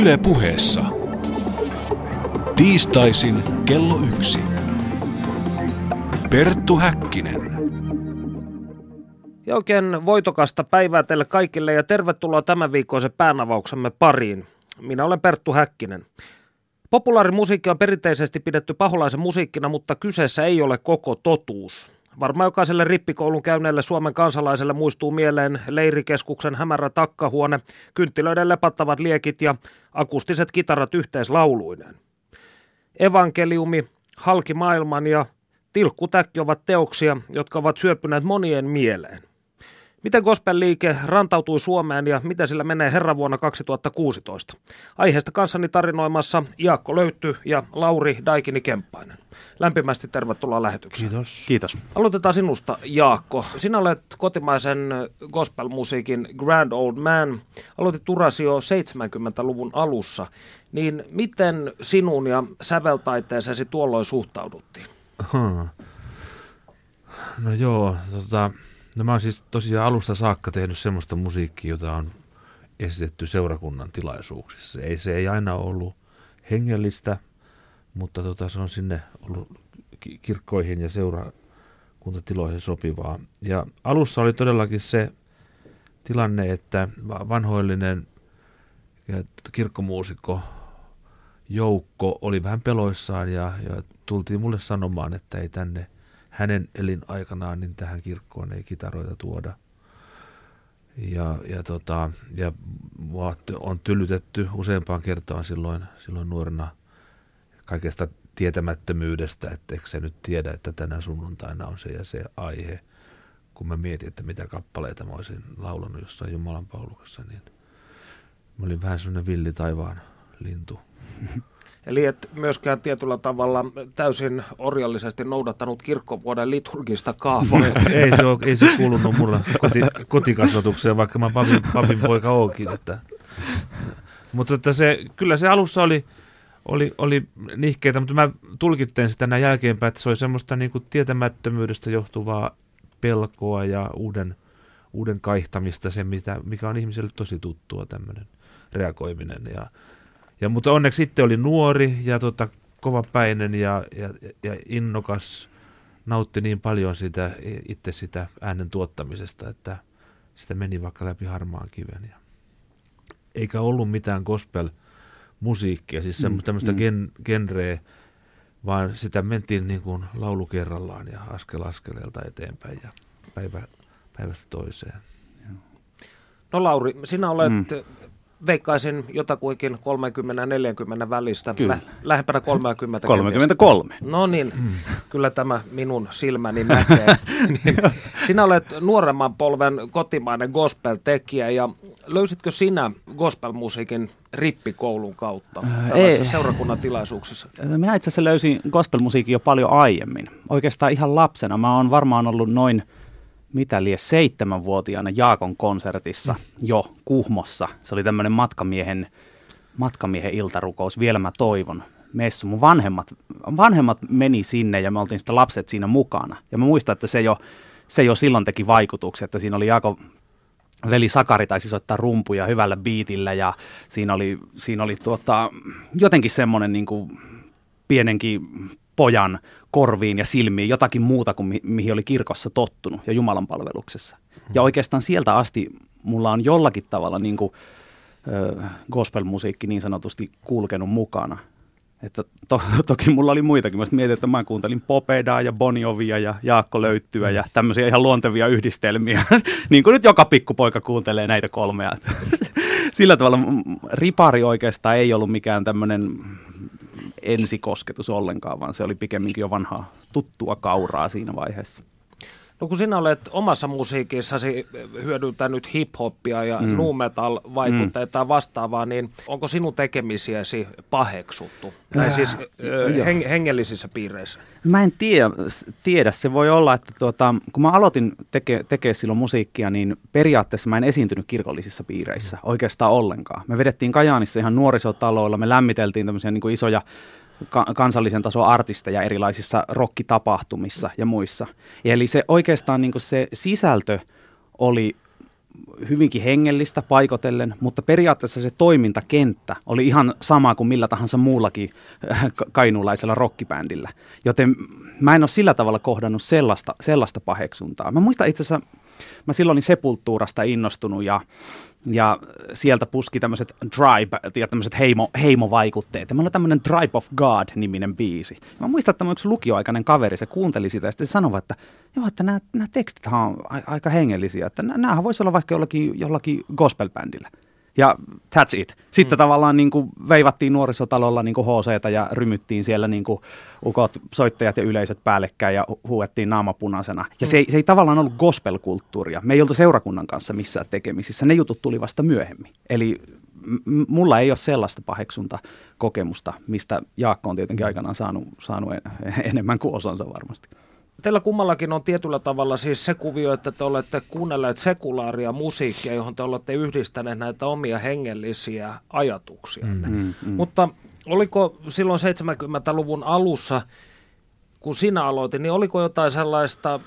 Yle puheessa. Tiistaisin kello yksi. Perttu Häkkinen. Ja oikein voitokasta päivää teille kaikille ja tervetuloa tämän viikkoisen päänavauksemme pariin. Minä olen Perttu Häkkinen. Populaarimusiikki on perinteisesti pidetty paholaisen musiikkina, mutta kyseessä ei ole koko totuus. Varmaan jokaiselle rippikoulun käyneelle Suomen kansalaiselle muistuu mieleen leirikeskuksen hämärä takkahuone, kynttilöiden lepattavat liekit ja akustiset kitarat yhteislauluineen. Evankeliumi, Halki maailman ja Tilkkutäkki ovat teoksia, jotka ovat syöpyneet monien mieleen. Miten gospel-liike rantautui Suomeen ja miten sillä menee herran vuonna 2016? Aiheesta kanssani tarinoimassa Jaakko Löytty ja Lauri Daikini Kemppainen. Lämpimästi tervetuloa lähetykseen. Kiitos. Kiitos. Aloitetaan sinusta, Jaakko. Sinä olet kotimaisen gospel-musiikin Grand Old Man. Aloitit urasi jo 70-luvun alussa. Niin miten sinun ja säveltaiteeseesi tuolloin suhtauduttiin? Hmm. No joo, tota, no mä oon siis tosiaan alusta saakka tehnyt semmoista musiikkia, jota on esitetty seurakunnan tilaisuuksissa. Ei, se ei aina ollut hengellistä, mutta tota, se on sinne ollut kirkkoihin ja seurakuntatiloihin sopivaa. Ja alussa oli todellakin se tilanne, että vanhoillinen kirkkomuusikko joukko oli vähän peloissaan ja, ja tultiin mulle sanomaan, että ei tänne hänen elinaikanaan niin tähän kirkkoon ei kitaroita tuoda. Ja, ja, tota, ja on tyllytetty useampaan kertaan silloin, silloin nuorena kaikesta tietämättömyydestä, että se nyt tiedä, että tänä sunnuntaina on se ja se aihe. Kun mä mietin, että mitä kappaleita mä olisin laulanut jossain Jumalan pauluksessa, niin mä olin vähän semmoinen villi taivaan lintu. Eli et myöskään tietyllä tavalla täysin orjallisesti noudattanut kirkkovuoden liturgista kaavaa. ei, se ole, ei se kuulunut mulle koti, kotikasvatukseen, vaikka mä papin, papin poika oonkin. Että. Mutta että se, kyllä se alussa oli, oli, oli nihkeitä, mutta mä tulkitteen sitä näin jälkeenpäin, että se oli semmoista niin kuin tietämättömyydestä johtuvaa pelkoa ja uuden, uuden kaihtamista, se mitä, mikä on ihmiselle tosi tuttua tämmöinen reagoiminen. Ja, ja, mutta onneksi sitten oli nuori ja tota, kovapäinen ja, ja, ja innokas, nautti niin paljon sitä, itse sitä äänen tuottamisesta, että sitä meni vaikka läpi harmaan kiven. Ja, eikä ollut mitään gospel-musiikkia, siis mm, tämmöistä mm. gen, genreä, vaan sitä mentiin niin kuin laulu kerrallaan ja askel askeleelta eteenpäin ja päivä, päivästä toiseen. No Lauri, sinä olet mm veikkaisin jotakuinkin 30-40 välistä, kyllä. lähempänä 30. 33. Kenties. No niin, mm. kyllä tämä minun silmäni näkee. niin, sinä olet nuoremman polven kotimainen gospel-tekijä ja löysitkö sinä gospelmusiikin rippikoulun kautta tällaisissa seurakunnan tilaisuuksissa? Minä itse asiassa löysin gospelmusiikin jo paljon aiemmin. Oikeastaan ihan lapsena. Mä oon varmaan ollut noin – mitä lie seitsemänvuotiaana Jaakon konsertissa mm. jo Kuhmossa. Se oli tämmöinen matkamiehen, matkamiehen iltarukous, vielä mä toivon, messu. Mun vanhemmat, vanhemmat meni sinne ja me oltiin sitten lapset siinä mukana. Ja mä muistan, että se jo, se jo silloin teki vaikutuksia, että siinä oli Jaakon veli Sakari taisi soittaa rumpuja hyvällä biitillä ja siinä oli, siinä oli tuota, jotenkin semmoinen niin kuin pienenkin pojan korviin ja silmiin jotakin muuta kuin mi- mihin oli kirkossa tottunut ja Jumalan palveluksessa. Ja hmm. oikeastaan sieltä asti mulla on jollakin tavalla niin kuin, ö, gospel-musiikki niin sanotusti kulkenut mukana. Että to, toki mulla oli muitakin. Mä mietin, että mä kuuntelin Popedaa ja Boniovia ja Jaakko Löyttyä ja tämmöisiä ihan luontevia yhdistelmiä. niin kuin nyt joka pikkupoika kuuntelee näitä kolmea. Sillä tavalla ripari oikeastaan ei ollut mikään tämmöinen ensikosketus ollenkaan, vaan se oli pikemminkin jo vanhaa tuttua kauraa siinä vaiheessa. No kun sinä olet omassa musiikissasi hyödyntänyt hip-hoppia ja mm. nu metal vaikutteita mm. vastaavaa, niin onko sinun tekemisiäsi paheksuttu? Näin äh, siis äh, heng- hengellisissä piireissä? Mä en tiedä, tiedä. se voi olla, että tuota, kun mä aloitin teke, tekemään silloin musiikkia, niin periaatteessa mä en esiintynyt kirkollisissa piireissä oikeastaan ollenkaan. Me vedettiin Kajaanissa ihan nuorisotaloilla, me lämmiteltiin tämmöisiä niin isoja ka- kansallisen tason artisteja erilaisissa rockitapahtumissa ja muissa. Eli se oikeastaan niin se sisältö oli hyvinkin hengellistä paikotellen, mutta periaatteessa se toimintakenttä oli ihan sama kuin millä tahansa muullakin äh, kainuulaisella rockibändillä. Joten mä en ole sillä tavalla kohdannut sellaista, sellaista paheksuntaa. Mä muistan itse asiassa, mä silloin olin Sepultuurasta innostunut ja, ja sieltä puski tämmöiset drive ja tämmöiset heimo, heimovaikutteet. Ja meillä oli tämmöinen Tribe of God-niminen biisi. Ja mä muistan, että yksi lukioaikainen kaveri, se kuunteli sitä ja sitten sanoi, että joo, että nämä, nämä tekstit on aika hengellisiä, että nämähän voisi olla vaikka jollakin, jollakin gospel-bändillä ja that's it. Sitten mm. tavallaan niin kuin veivattiin nuorisotalolla niin kuin hc ja rymyttiin siellä niin kuin ukot, soittajat ja yleisöt päällekkäin ja huuettiin naamapunaisena. Ja mm. se, ei, se ei tavallaan ollut gospel-kulttuuria. Me ei oltu seurakunnan kanssa missään tekemisissä. Ne jutut tuli vasta myöhemmin. Eli m- mulla ei ole sellaista paheksunta kokemusta, mistä Jaakko on tietenkin aikanaan saanut, saanut enemmän kuin osansa varmasti. Teillä kummallakin on tietyllä tavalla siis se kuvio, että te olette kuunnelleet sekulaaria musiikkia, johon te olette yhdistäneet näitä omia hengellisiä ajatuksia. Mm, mm, mm. Mutta oliko silloin 70-luvun alussa, kun sinä aloitin, niin oliko jotain sellaista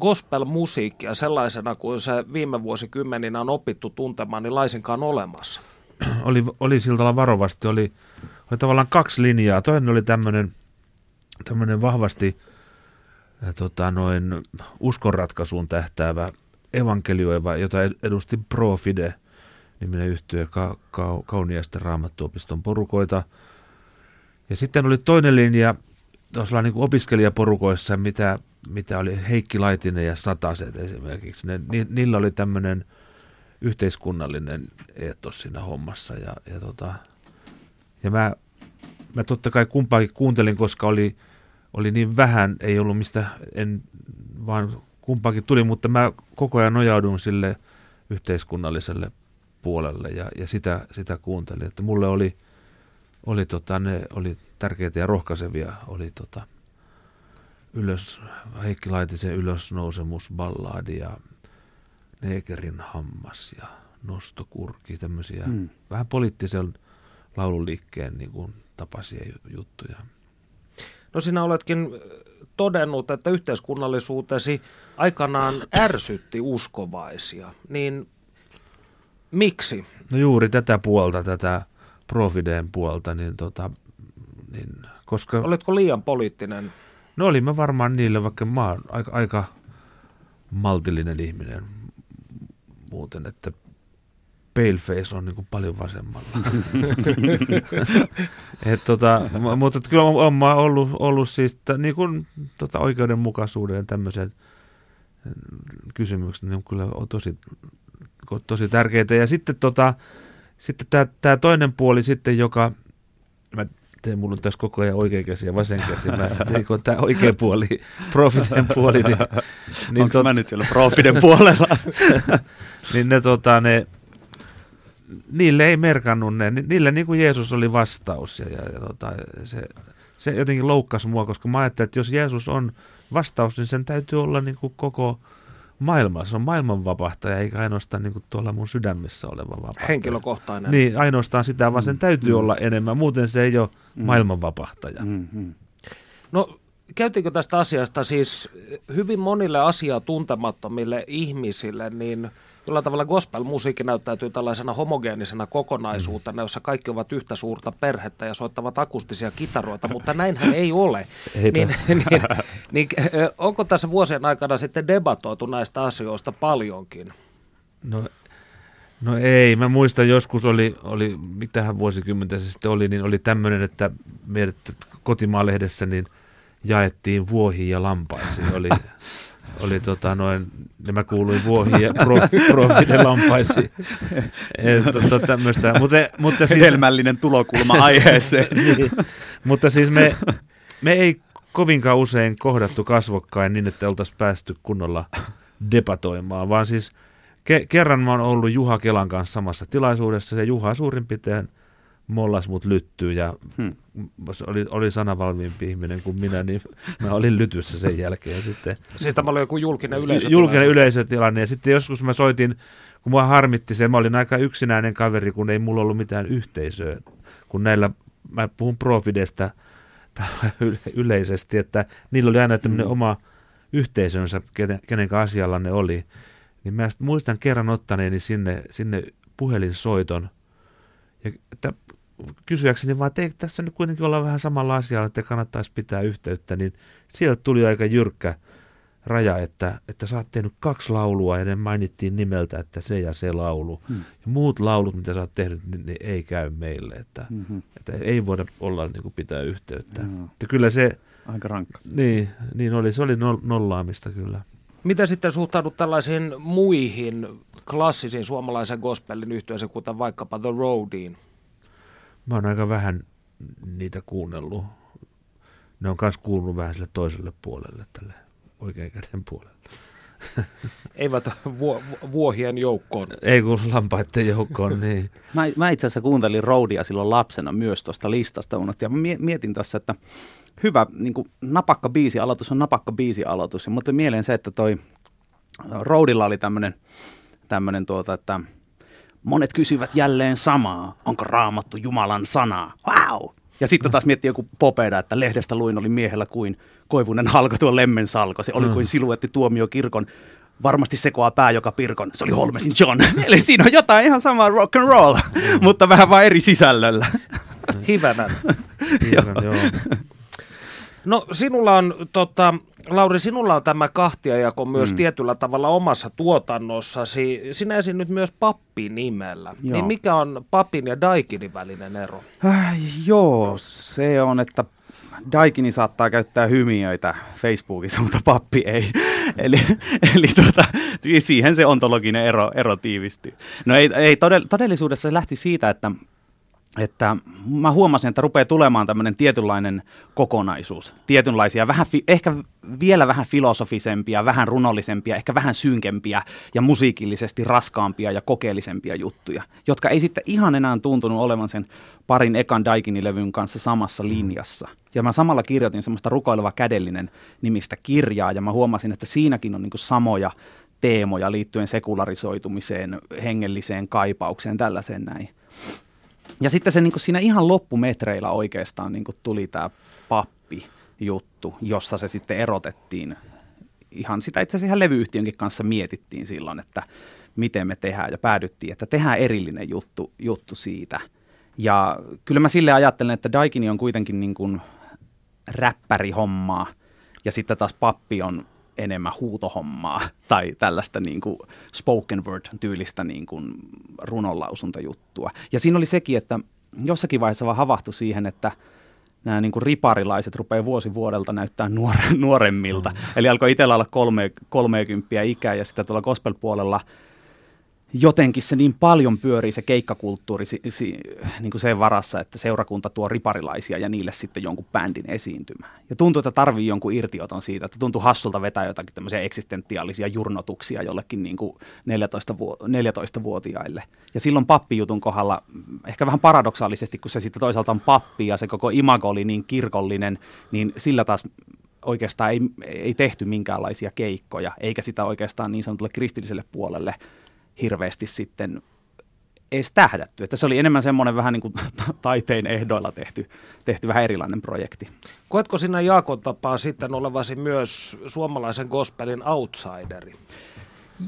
gospel-musiikkia sellaisena kuin se viime vuosikymmeninä on opittu tuntemaan, niin laisinkaan olemassa? Oli, oli siltä varovasti, oli, oli tavallaan kaksi linjaa. Toinen oli tämmöinen vahvasti – tota, noin uskonratkaisuun tähtäävä evankelioiva, jota edusti Profide, niminen yhtiö ka- ka- kauniista raamattuopiston porukoita. Ja sitten oli toinen linja tuossa niin opiskelijaporukoissa, mitä, mitä oli Heikki Laitinen ja Sataset esimerkiksi. Ne, ni, niillä oli tämmöinen yhteiskunnallinen eetos siinä hommassa. Ja, ja, tota, ja mä, mä totta kai kumpaakin kuuntelin, koska oli – oli niin vähän, ei ollut mistä, en vaan kumpaakin tuli, mutta mä koko ajan nojaudun sille yhteiskunnalliselle puolelle ja, ja sitä, sitä kuuntelin. Että mulle oli, oli, tota, ne oli tärkeitä ja rohkaisevia, oli tota, ylös, Heikki Laitisen ylösnousemusballaadi ja Neekerin hammas ja nostokurki, tämmöisiä hmm. vähän poliittisen laululiikkeen niin kuin, tapaisia juttuja. No sinä oletkin todennut, että yhteiskunnallisuutesi aikanaan ärsytti uskovaisia, niin miksi? No juuri tätä puolta, tätä Profideen puolta, niin, tota, niin koska... Oletko liian poliittinen? No olin mä varmaan niille, vaikka mä oon aika, aika maltillinen ihminen muuten, että Paleface on niin kuin paljon vasemmalla. Et tota, mutta kyllä on mä ollut, ollut siis t- niin kuin, tota, oikeudenmukaisuuden ja tämmöisen kysymyksen, niin kyllä on tosi, tosi tärkeitä. Ja sitten, tota, sitten tämä toinen puoli sitten, joka, mä teen mulla tässä koko ajan oikea käsi ja vasen käsi. Mä tein, kun tämä oikea puoli, profiden puoli. Niin, niin Onko tot... mä nyt siellä profiden puolella? niin ne, tota, ne, niille ei merkannut ne, niille niin kuin Jeesus oli vastaus ja, ja, ja tota, se, se jotenkin loukkasi mua, koska mä ajattelin, että jos Jeesus on vastaus, niin sen täytyy olla niin kuin koko maailma. Se on maailman vapahtaja, eikä ainoastaan niin kuin tuolla mun sydämessä oleva vapahtaja. Henkilökohtainen. Niin, ainoastaan sitä, vaan sen mm, täytyy mm. olla enemmän. Muuten se ei ole mm. maailman vapahtaja. Mm, mm. No, käytiinkö tästä asiasta siis hyvin monille asiaa tuntemattomille ihmisille, niin – jollain tavalla gospel-musiikki näyttäytyy tällaisena homogeenisena kokonaisuutena, mm. jossa kaikki ovat yhtä suurta perhettä ja soittavat akustisia kitaroita, mutta näinhän ei ole. niin, niin, niin, onko tässä vuosien aikana sitten debatoitu näistä asioista paljonkin? No, no ei, mä muistan joskus oli, oli mitähän vuosikymmentä se sitten oli, niin oli tämmöinen, että meidät kotimaalehdessä niin jaettiin vuohiin ja lampaisiin. Oli, oli tota noin, niin mä kuuluin vuohiin ja pro, lampaisiin. tota, tämmöistä, mutta, mutta siis, Hedelmällinen tulokulma aiheeseen. niin, mutta siis me, me ei kovinkaan usein kohdattu kasvokkain niin, että oltaisiin päästy kunnolla debatoimaan, vaan siis ke, kerran mä oon ollut Juha Kelan kanssa samassa tilaisuudessa, ja Juha suurin piirtein – mollas mut lyttyy ja hmm. oli, oli sanavalmiimpi ihminen kuin minä, niin mä olin lytyssä sen jälkeen sitten. Siis tämä oli joku julkinen yleisötilanne? Julkinen yleisötilanne ja sitten joskus mä soitin, kun mua harmitti se, mä olin aika yksinäinen kaveri, kun ei mulla ollut mitään yhteisöä, kun näillä, mä puhun profidestä yleisesti, että niillä oli aina tämmöinen hmm. oma yhteisönsä, kenen, kenen asialla ne oli Niin mä muistan kerran ottaneeni sinne, sinne puhelinsoiton. Ja kysyäkseni vaan, että tässä nyt kuitenkin olla vähän samalla asialla, että kannattaisi pitää yhteyttä, niin sieltä tuli aika jyrkkä raja, että, että sä oot tehnyt kaksi laulua ja ne mainittiin nimeltä, että se ja se laulu. Hmm. Ja muut laulut, mitä sä oot tehnyt, niin ne ei käy meille, että, hmm. että ei voida olla niin kuin pitää yhteyttä. Hmm. Että kyllä se... Aika rankka. Niin, niin oli, se oli nollaamista kyllä. Mitä sitten suhtaudut tällaisiin muihin klassisiin suomalaisen gospelin yhteisöön, kuten vaikkapa The Roadiin? Mä oon aika vähän niitä kuunnellut. Ne on myös kuulunut vähän sille toiselle puolelle, tälle oikean käden puolelle. Eivät vu- vuohien joukkoon. Ei kun lampaiden joukkoon, niin. mä, mä itse asiassa kuuntelin Roadia silloin lapsena myös tuosta listasta. Ja mä mietin tässä, että hyvä niin kuin napakka biisi aloitus on napakka biisi aloitus. Ja mutta mieleen se, että toi Roadilla oli tämmöinen tämmönen tuota, että monet kysyvät jälleen samaa. Onko raamattu Jumalan sanaa? Wow! Ja sitten taas miettii joku popeda, että lehdestä luin oli miehellä kuin koivunen halko tuo lemmen salko. Se oli kuin siluetti tuomio kirkon. Varmasti sekoaa pää joka pirkon. Se oli Holmesin John. Eli siinä on jotain ihan samaa rock and roll, mutta vähän vain eri sisällöllä. Hivänän. Hivänän joo. No sinulla on, tota, Lauri, sinulla on tämä kahtiajako myös mm. tietyllä tavalla omassa tuotannossasi. Sinä nyt myös pappi nimellä. Joo. Niin mikä on papin ja daikinin välinen ero? Äh, joo, se on, että Daikini saattaa käyttää hymiöitä Facebookissa, mutta pappi ei. eli eli tota, siihen se ontologinen ero, ero tiivistyy. No ei, ei todellisuudessa se lähti siitä, että että mä huomasin, että rupeaa tulemaan tämmöinen tietynlainen kokonaisuus. Tietynlaisia, vähän fi, ehkä vielä vähän filosofisempia, vähän runollisempia, ehkä vähän synkempiä ja musiikillisesti raskaampia ja kokeellisempia juttuja, jotka ei sitten ihan enää tuntunut olevan sen parin ekan Daikini-levyn kanssa samassa linjassa. Ja mä samalla kirjoitin semmoista rukoileva kädellinen nimistä kirjaa, ja mä huomasin, että siinäkin on niin samoja teemoja liittyen sekularisoitumiseen, hengelliseen kaipaukseen, tällaiseen näin. Ja sitten se niin kuin siinä ihan loppumetreillä oikeastaan niin kuin tuli tämä pappi-juttu, jossa se sitten erotettiin. Ihan sitä itse asiassa ihan levyyhtiönkin kanssa mietittiin silloin, että miten me tehdään ja päädyttiin, että tehdään erillinen juttu, juttu siitä. Ja kyllä mä sille ajattelen, että Daikini on kuitenkin niin kuin räppärihommaa ja sitten taas pappi on enemmän huutohommaa tai tällaista niin kuin spoken word-tyylistä niin kuin runonlausuntajuttua. Ja siinä oli sekin, että jossakin vaiheessa vaan havahtui siihen, että nämä niin kuin riparilaiset rupeaa vuosi vuodelta näyttää nuore, nuoremmilta. Mm. Eli alkoi itsellä olla kolme, 30 ikää ja sitten tuolla gospel-puolella – jotenkin se niin paljon pyörii se keikkakulttuuri si, si, niin kuin sen varassa, että seurakunta tuo riparilaisia ja niille sitten jonkun bändin esiintymään. Ja tuntuu, että tarvii jonkun irtioton siitä, että tuntuu hassulta vetää jotakin tämmöisiä eksistentiaalisia jurnotuksia jollekin niin kuin 14, vu- 14-vuotiaille. Ja silloin pappijutun kohdalla, ehkä vähän paradoksaalisesti, kun se sitten toisaalta on pappi ja se koko imago oli niin kirkollinen, niin sillä taas oikeastaan ei, ei tehty minkäänlaisia keikkoja, eikä sitä oikeastaan niin sanotulle kristilliselle puolelle – hirveästi sitten edes tähdätty. Että se oli enemmän semmoinen vähän niin kuin taiteen ehdoilla tehty, tehty vähän erilainen projekti. Koetko sinä Jaakon tapaa sitten olevasi myös suomalaisen gospelin outsideri?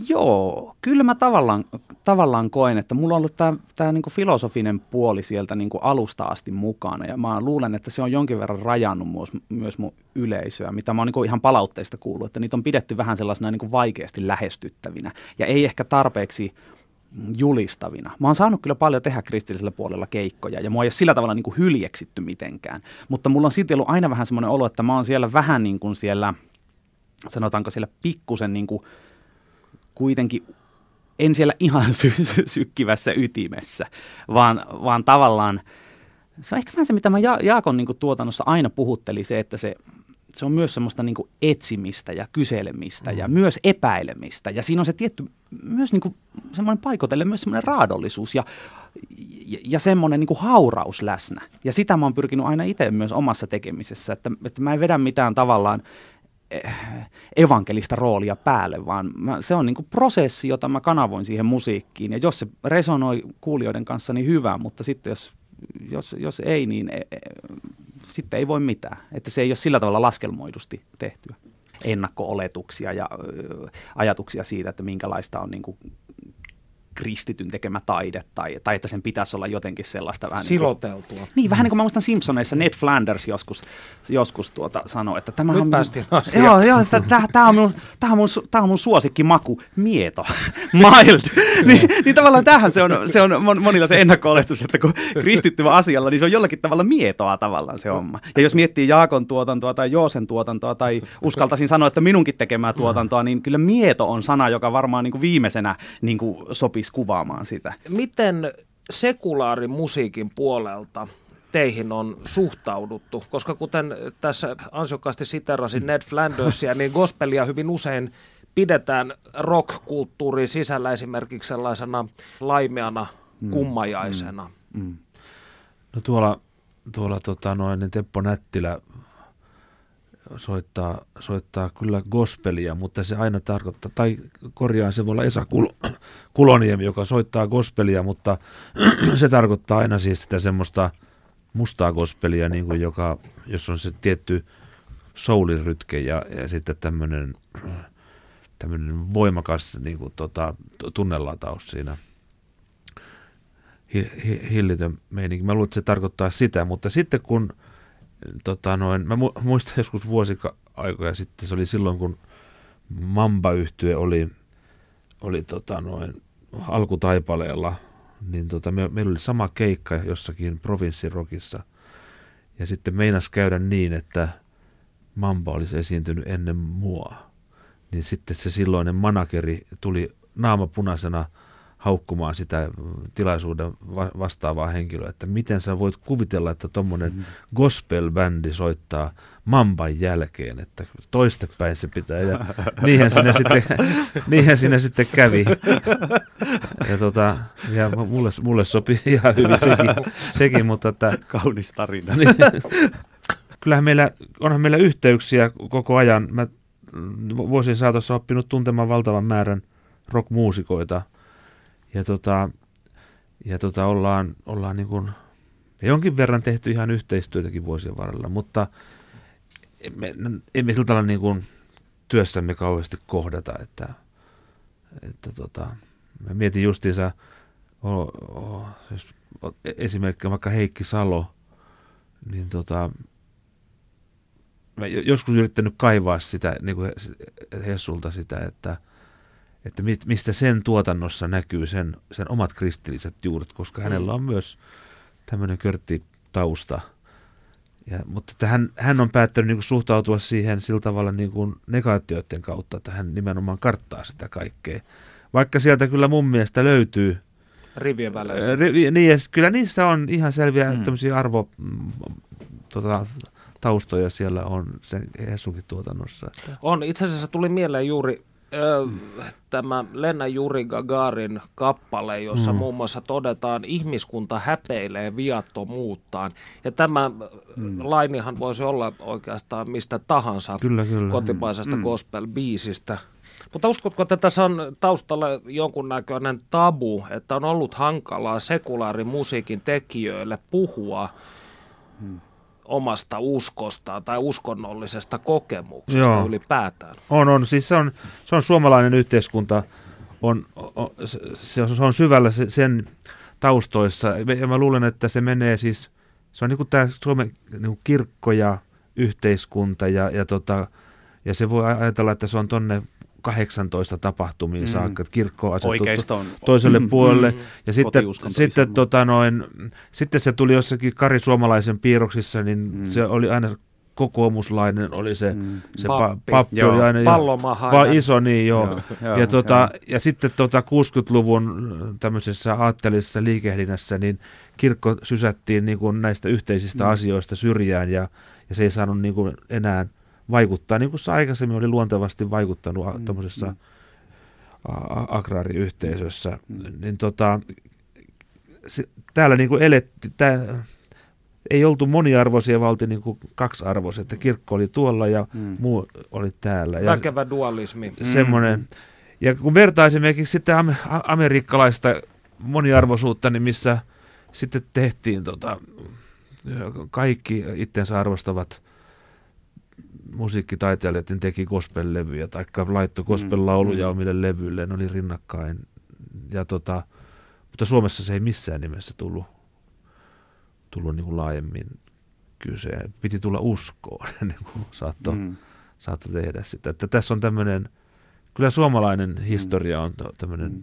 Joo, kyllä mä tavallaan, tavallaan koen, että mulla on ollut tämä, tämä niin filosofinen puoli sieltä niin alusta asti mukana. Ja mä luulen, että se on jonkin verran rajannut myös, myös mun yleisöä, mitä mä oon niin ihan palautteista kuullut, että niitä on pidetty vähän sellaisena niin vaikeasti lähestyttävinä. Ja ei ehkä tarpeeksi julistavina. Mä oon saanut kyllä paljon tehdä kristillisellä puolella keikkoja ja mua ei ole sillä tavalla niin kuin hyljeksitty mitenkään. Mutta mulla on silti ollut aina vähän semmoinen olo, että mä oon siellä vähän niin kuin siellä, sanotaanko siellä pikkusen niin kuin kuitenkin en siellä ihan sy- sy- sykkivässä ytimessä, vaan, vaan tavallaan se on ehkä vähän se, mitä mä ja- Jaakon niin tuotannossa aina puhutteli, se, että se, se on myös semmoista niin etsimistä ja kyselemistä mm. ja myös epäilemistä. Ja siinä on se tietty myös niin semmoinen paikotelle myös semmoinen raadollisuus ja, ja, ja semmoinen niin hauraus läsnä. Ja sitä mä oon pyrkinyt aina itse myös omassa tekemisessä, että, että mä en vedä mitään tavallaan evankelista roolia päälle, vaan mä, se on niin kuin prosessi, jota mä kanavoin siihen musiikkiin. Ja jos se resonoi kuulijoiden kanssa, niin hyvä, mutta sitten jos, jos, jos ei, niin e, e, sitten ei voi mitään. Että se ei ole sillä tavalla laskelmoidusti tehtyä. ennakko-oletuksia ja ö, ajatuksia siitä, että minkälaista on niin kuin kristityn tekemä taide, tai, tai että sen pitäisi olla jotenkin sellaista vähän Siloteltua. Niin, kuin, niin, vähän niin kuin mä muistan Simpsoneissa, Ned Flanders joskus, joskus tuota sanoi, että tämä on... päästiin asiaan. Joo, joo, tämä on, mun, tää on, mun, tää on mun suosikkimaku, mieto, mild. niin, niin tavallaan tähän se on, se on monilla se ennakko-oletus, että kun kristitty asialla, niin se on jollakin tavalla mietoa tavallaan se homma. Ja jos miettii Jaakon tuotantoa tai Joosen tuotantoa tai uskaltaisin sanoa, että minunkin tekemää tuotantoa, niin kyllä mieto on sana, joka varmaan niin kuin viimeisenä niin kuin sopisi kuvaamaan sitä. Miten sekulaarimusiikin puolelta teihin on suhtauduttu? Koska kuten tässä ansiokkaasti siterasin Ned Flandersia, niin gospelia hyvin usein pidetään rock-kulttuurin sisällä esimerkiksi sellaisena laimeana kummajaisena. Mm. Mm. No tuolla, tuolla tota noin, niin Teppo Nättilä soittaa, soittaa kyllä gospelia, mutta se aina tarkoittaa, tai korjaan se voi olla Esa Kul- Kuloniemi, joka soittaa gospelia, mutta se tarkoittaa aina siis sitä semmoista mustaa gospelia, niin kuin joka, jos on se tietty soulirytke ja, ja sitten tämmöinen tämmöinen voimakas niin kuin, tota, tunnelataus siinä hi, hi, hillitön meininki. Mä luulen, että se tarkoittaa sitä, mutta sitten kun tota noin, mä muistan joskus vuosika-aikoja sitten, se oli silloin, kun mamba yhtye oli, oli tota noin, alkutaipaleella, niin tota, me, meillä oli sama keikka jossakin provinssirokissa. Ja sitten meinas käydä niin, että Mamba olisi esiintynyt ennen mua. Niin sitten se silloinen manakeri tuli naamapunaisena – haukkumaan sitä tilaisuuden vastaavaa henkilöä, että miten sä voit kuvitella, että tuommoinen mm. gospel-bändi soittaa Mamban jälkeen, että toistepäin se pitää. Ja niinhän sinne sitten, niinhän sinne sitten kävi. Ja, tota, ja mulle, mulle sopi ihan hyvin sekin, sekin mutta että... Kaunis tarina. Niin, kyllähän meillä, onhan meillä yhteyksiä koko ajan. Mä vuosien saatossa oppinut tuntemaan valtavan määrän rockmuusikoita – ja, tota, ja tota ollaan, ollaan niin kuin, jonkin verran tehty ihan yhteistyötäkin vuosien varrella, mutta emme, emme sillä tavalla niin kuin työssämme kauheasti kohdata, että, että tota, mä mietin justiinsa, oh, oh, jos esimerkiksi vaikka Heikki Salo, niin tota, mä joskus yrittänyt kaivaa sitä, niin kuin Hessulta sitä, että – että mistä sen tuotannossa näkyy sen, sen omat kristilliset juuret, koska mm. hänellä on myös tämmöinen körttitausta. Ja, mutta että hän, hän on päättänyt niin kuin suhtautua siihen sillä tavalla niin kuin negaatioiden kautta, että hän nimenomaan karttaa sitä kaikkea. Vaikka sieltä kyllä mun mielestä löytyy rivien väleistä. Ri, niin, ja kyllä niissä on ihan selviä mm. tämmöisiä arvo mm, tota, taustoja siellä on sen Hessunkin tuotannossa. On, itse asiassa tuli mieleen juuri tämä Lenna Juri Gagarin kappale, jossa mm. muun muassa todetaan, ihmiskunta häpeilee viattomuuttaan. Ja tämä mm. lainihan voisi olla oikeastaan mistä tahansa kyllä, kyllä. kotimaisesta mm. gospel-biisistä. Mutta uskotko, että tässä on taustalla jonkunnäköinen tabu, että on ollut hankalaa sekulaarimusiikin tekijöille puhua mm omasta uskostaan tai uskonnollisesta kokemuksesta Joo. ylipäätään. On, on. Siis se on, se on suomalainen yhteiskunta, on, on, se, se on syvällä sen taustoissa. Ja mä luulen, että se menee siis, se on niin kuin tämä Suomen niin kuin kirkko ja yhteiskunta ja, ja, tota, ja se voi ajatella, että se on tonne 18 tapahtumiin mm. saakka, että kirkko on asettu toiselle mm, puolelle. Mm, ja sitten, sitten, tota noin, sitten se tuli jossakin Kari Suomalaisen piirroksissa, niin mm. se oli aina kokoomuslainen oli se, mm. se pappi, pappi joo. oli aina va, iso, niin joo. joo, joo ja, tota, joo. ja sitten tota 60-luvun tämmöisessä aatteellisessa liikehdinnässä, niin kirkko sysättiin niin kuin näistä yhteisistä mm. asioista syrjään ja, ja se ei saanut niin kuin enää – vaikuttaa, niin kuin se aikaisemmin oli luontevasti vaikuttanut mm, tuommoisessa mm. agraariyhteisössä. Mm. Niin tota, se, täällä niin kuin eletti, tää, ei oltu moniarvoisia, vaan oltiin niin kuin kaksiarvoisia, että kirkko oli tuolla ja mm. muu oli täällä. Ja Väkevä dualismi. Semmoinen. Mm. Ja kun vertaisimmekin sitten amerikkalaista moniarvoisuutta, niin missä sitten tehtiin tota, kaikki itsensä arvostavat musiikkitaiteilijat niin teki gospel-levyjä tai laittoi gospel-lauluja Mm. omille levyille, ne oli rinnakkain. Ja tota, mutta Suomessa se ei missään nimessä tullut, tullut niin kuin laajemmin kyseen. Piti tulla uskoon ennen kuin saattoi, Mm. saattoi tehdä sitä. Että tässä on tämmöinen, kyllä suomalainen historia on tämmöinen, Mm.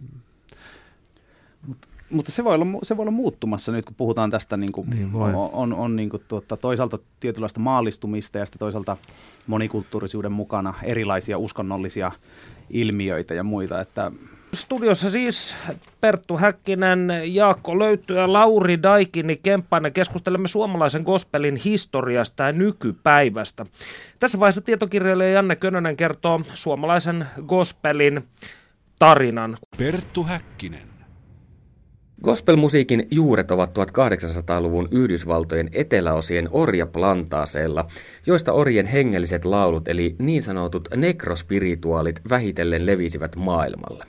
Mutta se voi, olla, se voi olla muuttumassa nyt, kun puhutaan tästä, niin kuin, Niin voi. on, on, on niin kuin, tuota, toisaalta tietynlaista maallistumista ja sitten toisaalta monikulttuurisuuden mukana erilaisia uskonnollisia ilmiöitä ja muita. Että Studiossa siis Perttu Häkkinen, Jaakko Löytyä ja Lauri Daikini Kemppainen. Keskustelemme suomalaisen gospelin historiasta ja nykypäivästä. Tässä vaiheessa tietokirjailija Janne Könönen kertoo suomalaisen gospelin tarinan. Perttu Häkkinen. Gospelmusiikin juuret ovat 1800-luvun Yhdysvaltojen eteläosien orjaplantaaseilla, joista orjen hengelliset laulut eli niin sanotut nekrospirituaalit vähitellen levisivät maailmalle.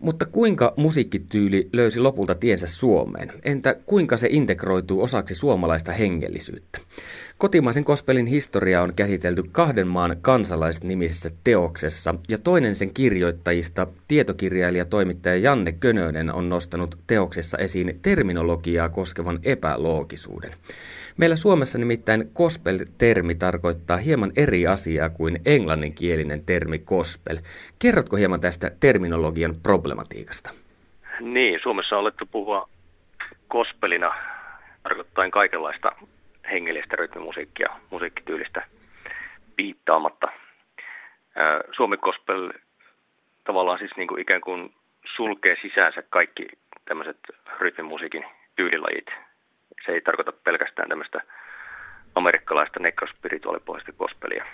Mutta kuinka musiikkityyli löysi lopulta tiensä Suomeen? Entä kuinka se integroituu osaksi suomalaista hengellisyyttä? Kotimaisen kospelin historia on käsitelty kahden maan kansalaiset nimisessä teoksessa, ja toinen sen kirjoittajista, tietokirjailija toimittaja Janne Könönen, on nostanut teoksessa esiin terminologiaa koskevan epäloogisuuden. Meillä Suomessa nimittäin gospel-termi tarkoittaa hieman eri asiaa kuin englanninkielinen termi gospel. Kerrotko hieman tästä terminologian problematiikasta? Niin, Suomessa on alettu puhua gospelina, tarkoittaen kaikenlaista hengellistä rytmimusiikkia, musiikkityylistä piittaamatta. Suomi gospel tavallaan siis niin kuin ikään kuin sulkee sisäänsä kaikki tämmöiset rytmimusiikin tyylilajit. Se ei tarkoita pelkästään tämmöistä amerikkalaista nekrospirituaalipohjaista gospelia.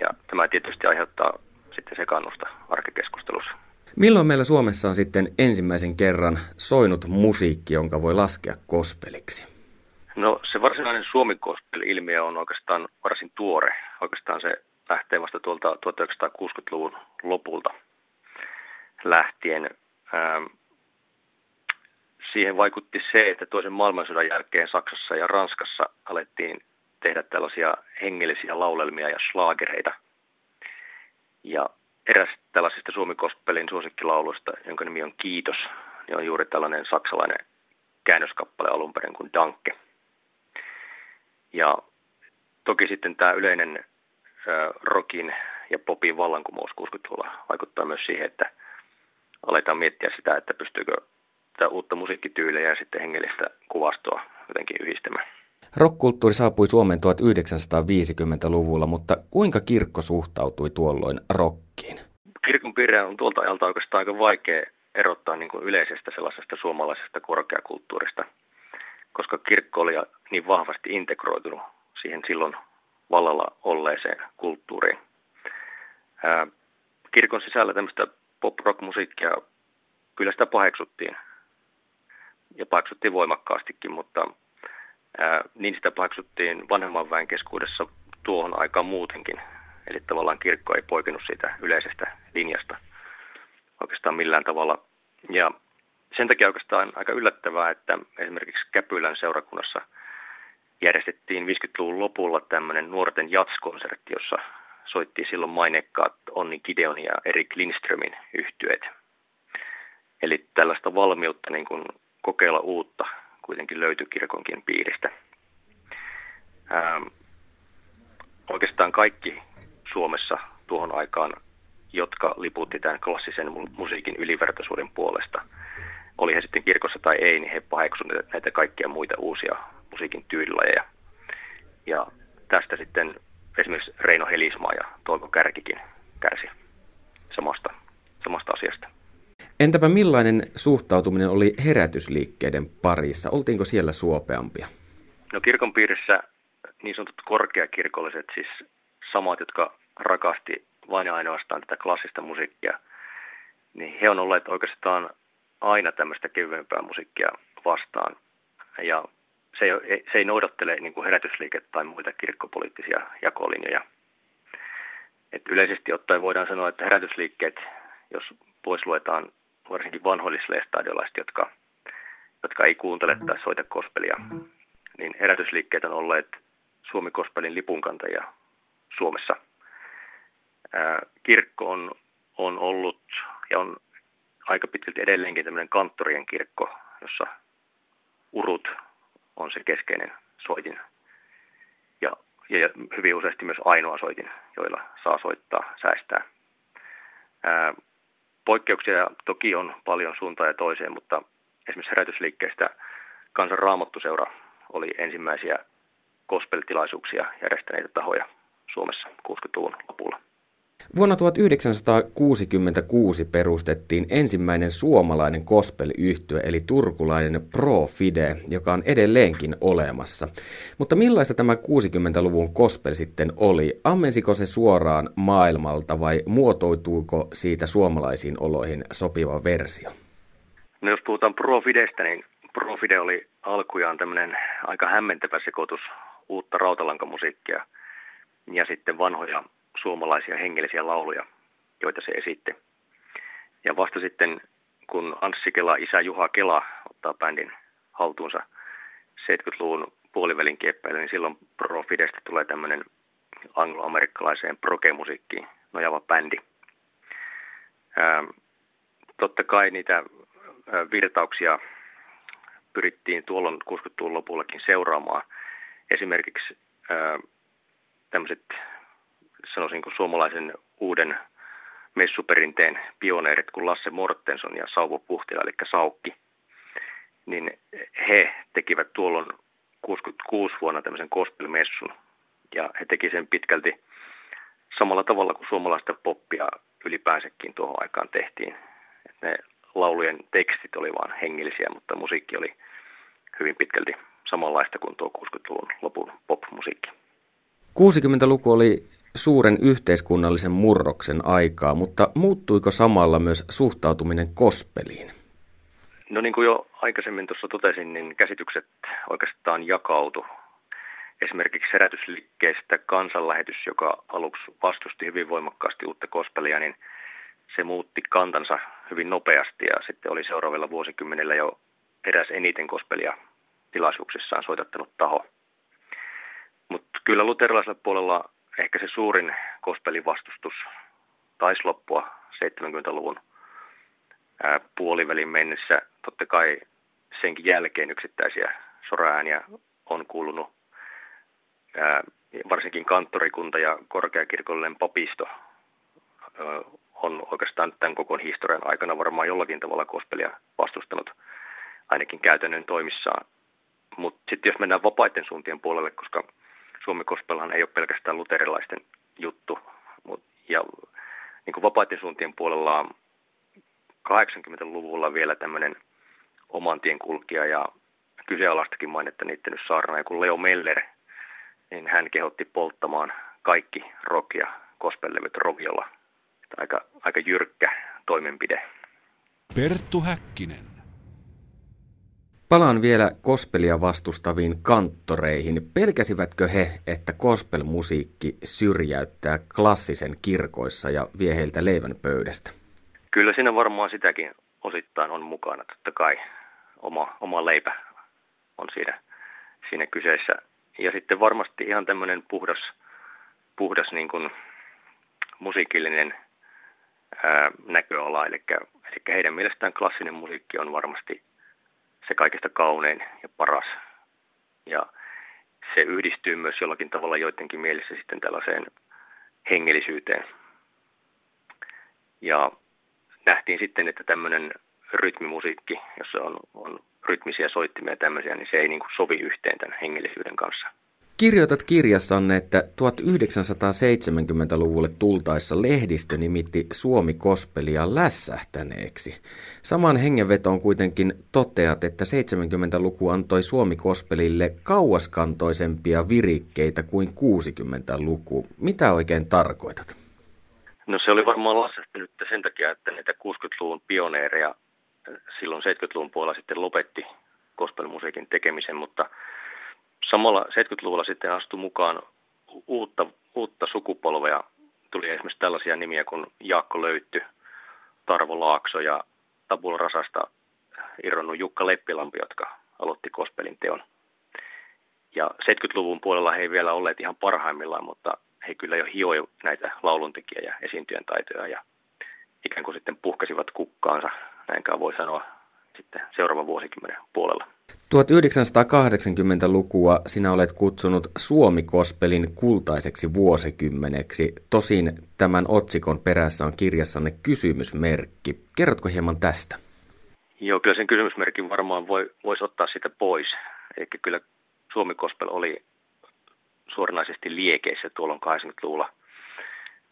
Ja tämä tietysti aiheuttaa sitten sekannusta arkikeskustelussa. Milloin meillä Suomessa on sitten ensimmäisen kerran soinut musiikki, jonka voi laskea gospeliksi? No se varsinainen suomi gospel-ilmiö on oikeastaan varsin tuore. Oikeastaan se lähtee vasta tuolta 1960-luvun lopulta lähtien. Ähm, siihen vaikutti se, että toisen maailmansodan jälkeen Saksassa ja Ranskassa alettiin tehdä tällaisia hengellisiä laulelmia ja slaagereita. Ja eräs tällaisista suomikospelin suosikkilauluista, jonka nimi on Kiitos, niin on juuri tällainen saksalainen käännöskappale alun perin kuin Danke. Ja toki sitten tämä yleinen ö, rockin ja popin vallankumous 60-luvulla vaikuttaa myös siihen, että aletaan miettiä sitä, että pystyykö tätä uutta musiikkityyliä ja sitten hengellistä kuvastoa jotenkin yhdistämään. Rockkulttuuri saapui Suomeen 1950-luvulla, mutta kuinka kirkko suhtautui tuolloin rockiin? Kirkon piirre on tuolta ajalta oikeastaan aika vaikea erottaa niin kuin yleisestä sellaisesta suomalaisesta korkeakulttuurista, koska kirkko oli niin vahvasti integroitunut siihen silloin vallalla olleeseen kulttuuriin. Ää, kirkon sisällä tämmöistä pop-rock-musiikkia, kyllä sitä paheksuttiin ja paheksuttiin voimakkaastikin, mutta ää, niin sitä paheksuttiin vanhemman väen keskuudessa tuohon aikaan muutenkin. Eli tavallaan kirkko ei poikennut siitä yleisestä linjasta oikeastaan millään tavalla. Ja sen takia oikeastaan aika yllättävää, että esimerkiksi Käpylän seurakunnassa järjestettiin 50-luvun lopulla tämmöinen nuorten jatskonsertti, jossa soitti silloin mainekkaat Onni Gideon ja Erik Lindströmin yhtyeet. Eli tällaista valmiutta niin kuin kokeilla uutta kuitenkin löytyi kirkonkin piiristä. Ähm, oikeastaan kaikki Suomessa tuohon aikaan, jotka liputti tämän klassisen musiikin ylivertaisuuden puolesta, oli he sitten kirkossa tai ei, niin he paheksuivat näitä kaikkia muita uusia musiikin tyylilajeja. Ja tästä sitten esimerkiksi Reino Helismaa ja Toivo Kärkikin kärsi samasta, samasta asiasta. Entäpä millainen suhtautuminen oli herätysliikkeiden parissa? Oltiinko siellä suopeampia? No kirkon piirissä niin sanotut korkeakirkolliset, siis samat, jotka rakasti vain ja ainoastaan tätä klassista musiikkia, niin he on olleet oikeastaan aina tämmöistä kevyempää musiikkia vastaan. Ja se ei, se ei noudattele niin kuin herätysliiket tai muita kirkkopoliittisia jakolinjoja. Et yleisesti ottaen voidaan sanoa, että herätysliikkeet, jos pois luetaan varsinkin vanhoillislestadiolaiset, jotka, jotka ei kuuntele tai soita kospelia, niin herätysliikkeet on olleet Suomi Kospelin lipunkantajia Suomessa. Kirkko on, on ollut ja on aika pitkälti edelleenkin tämmöinen kanttorien kirkko, jossa urut on se keskeinen soitin ja, ja hyvin useasti myös ainoa soitin, joilla saa soittaa, säästää. Ää, poikkeuksia toki on paljon suuntaan ja toiseen, mutta esimerkiksi herätysliikkeestä kansan raamattuseura oli ensimmäisiä gospeltilaisuuksia järjestäneitä tahoja Suomessa 60-luvun lopulla. Vuonna 1966 perustettiin ensimmäinen suomalainen gospel eli turkulainen Pro Fide, joka on edelleenkin olemassa. Mutta millaista tämä 60-luvun gospel sitten oli? Ammensiko se suoraan maailmalta vai muotoituuko siitä suomalaisiin oloihin sopiva versio? No jos puhutaan Pro Fidestä, niin Pro Fide oli alkujaan tämmöinen aika hämmentävä sekoitus uutta rautalankamusiikkia ja sitten vanhoja suomalaisia hengellisiä lauluja, joita se esitti. Ja vasta sitten, kun Anssi Kela, isä Juha Kela ottaa bändin haltuunsa 70-luvun puolivälin kieppeille, niin silloin Profidestä tulee tämmöinen angloamerikkalaiseen proge-musiikkiin nojava bändi. Ää, totta kai niitä virtauksia pyrittiin tuolloin 60-luvun lopullakin seuraamaan. Esimerkiksi ää, tämmöiset sanoisin kuin suomalaisen uuden messuperinteen pioneerit kuin Lasse Mortenson ja Sauvo Puhtila, eli Saukki, niin he tekivät tuolloin 66 vuonna tämmöisen gospelmessun, ja he teki sen pitkälti samalla tavalla kuin suomalaista poppia ylipäänsäkin tuohon aikaan tehtiin. Et ne laulujen tekstit oli vain hengellisiä, mutta musiikki oli hyvin pitkälti samanlaista kuin tuo 60-luvun lopun popmusiikki. 60-luku oli suuren yhteiskunnallisen murroksen aikaa, mutta muuttuiko samalla myös suhtautuminen kospeliin? No niin kuin jo aikaisemmin tuossa totesin, niin käsitykset oikeastaan jakautu. Esimerkiksi herätysliikkeestä kansanlähetys, joka aluksi vastusti hyvin voimakkaasti uutta kospelia, niin se muutti kantansa hyvin nopeasti ja sitten oli seuraavilla vuosikymmenillä jo eräs eniten kospelia tilaisuuksissaan soitattanut taho. Mutta kyllä luterilaisella puolella ehkä se suurin kospelin vastustus taisi loppua 70-luvun puolivälin mennessä. Totta kai senkin jälkeen yksittäisiä soraääniä on kuulunut varsinkin kanttorikunta ja korkeakirkollinen papisto on oikeastaan tämän koko historian aikana varmaan jollakin tavalla kospelia vastustanut ainakin käytännön toimissaan. Mutta sitten jos mennään vapaiden suuntien puolelle, koska Suomi Kospelhan ei ole pelkästään luterilaisten juttu. Ja niin kuin vapaiden suuntien puolella on 80-luvulla vielä tämmöinen oman tien kulkija ja kyseenalaistakin mainetta niittänyt saarna, kun Leo Meller, niin hän kehotti polttamaan kaikki rock- ja gospellevyt roviolla. Aika, aika jyrkkä toimenpide. Perttu Häkkinen. Palaan vielä kospelia vastustaviin kanttoreihin. Pelkäsivätkö he, että kospelmusiikki syrjäyttää klassisen kirkoissa ja vie heiltä leivän pöydästä? Kyllä siinä varmaan sitäkin osittain on mukana. Totta kai oma, oma leipä on siinä, siinä kyseessä. Ja sitten varmasti ihan tämmöinen puhdas, puhdas niin kuin musiikillinen ää, näköala. Eli, eli heidän mielestään klassinen musiikki on varmasti se kaikista kaunein ja paras. Ja se yhdistyy myös jollakin tavalla joidenkin mielessä sitten tällaiseen hengellisyyteen. Ja nähtiin sitten, että tämmöinen rytmimusiikki, jossa on, on rytmisiä soittimia ja tämmöisiä, niin se ei niin kuin sovi yhteen tämän hengellisyyden kanssa. Kirjoitat kirjassanne, että 1970-luvulle tultaessa lehdistö nimitti Suomi-kospelia lässähtäneeksi. Saman hengenvetoon kuitenkin toteat, että 70-luku antoi Suomi-kospelille kauaskantoisempia virikkeitä kuin 60-luku. Mitä oikein tarkoitat? No se oli varmaan lässähtänyt sen takia, että näitä 60-luvun pioneereja silloin 70-luvun puolella sitten lopetti gospelmusiikin tekemisen, mutta – samalla 70-luvulla sitten astui mukaan uutta, uutta sukupolvea. Tuli esimerkiksi tällaisia nimiä kuin Jaakko Löytty, Tarvo Laakso ja Tabula Rasasta irronnut Jukka Leppilampi, jotka aloitti kospelin teon. Ja 70-luvun puolella he ei vielä olleet ihan parhaimmillaan, mutta he kyllä jo hioi näitä lauluntekijä- ja esiintyjän taitoja ja ikään kuin sitten puhkasivat kukkaansa, näinkään voi sanoa, sitten seuraavan vuosikymmenen puolella. 1980-lukua sinä olet kutsunut Suomi-kospelin kultaiseksi vuosikymmeneksi. Tosin tämän otsikon perässä on kirjassanne kysymysmerkki. Kerrotko hieman tästä? Joo, kyllä sen kysymysmerkin varmaan voi, voisi ottaa sitä pois. Eli kyllä Suomi Kospel oli suoranaisesti liekeissä tuolloin 80-luvulla.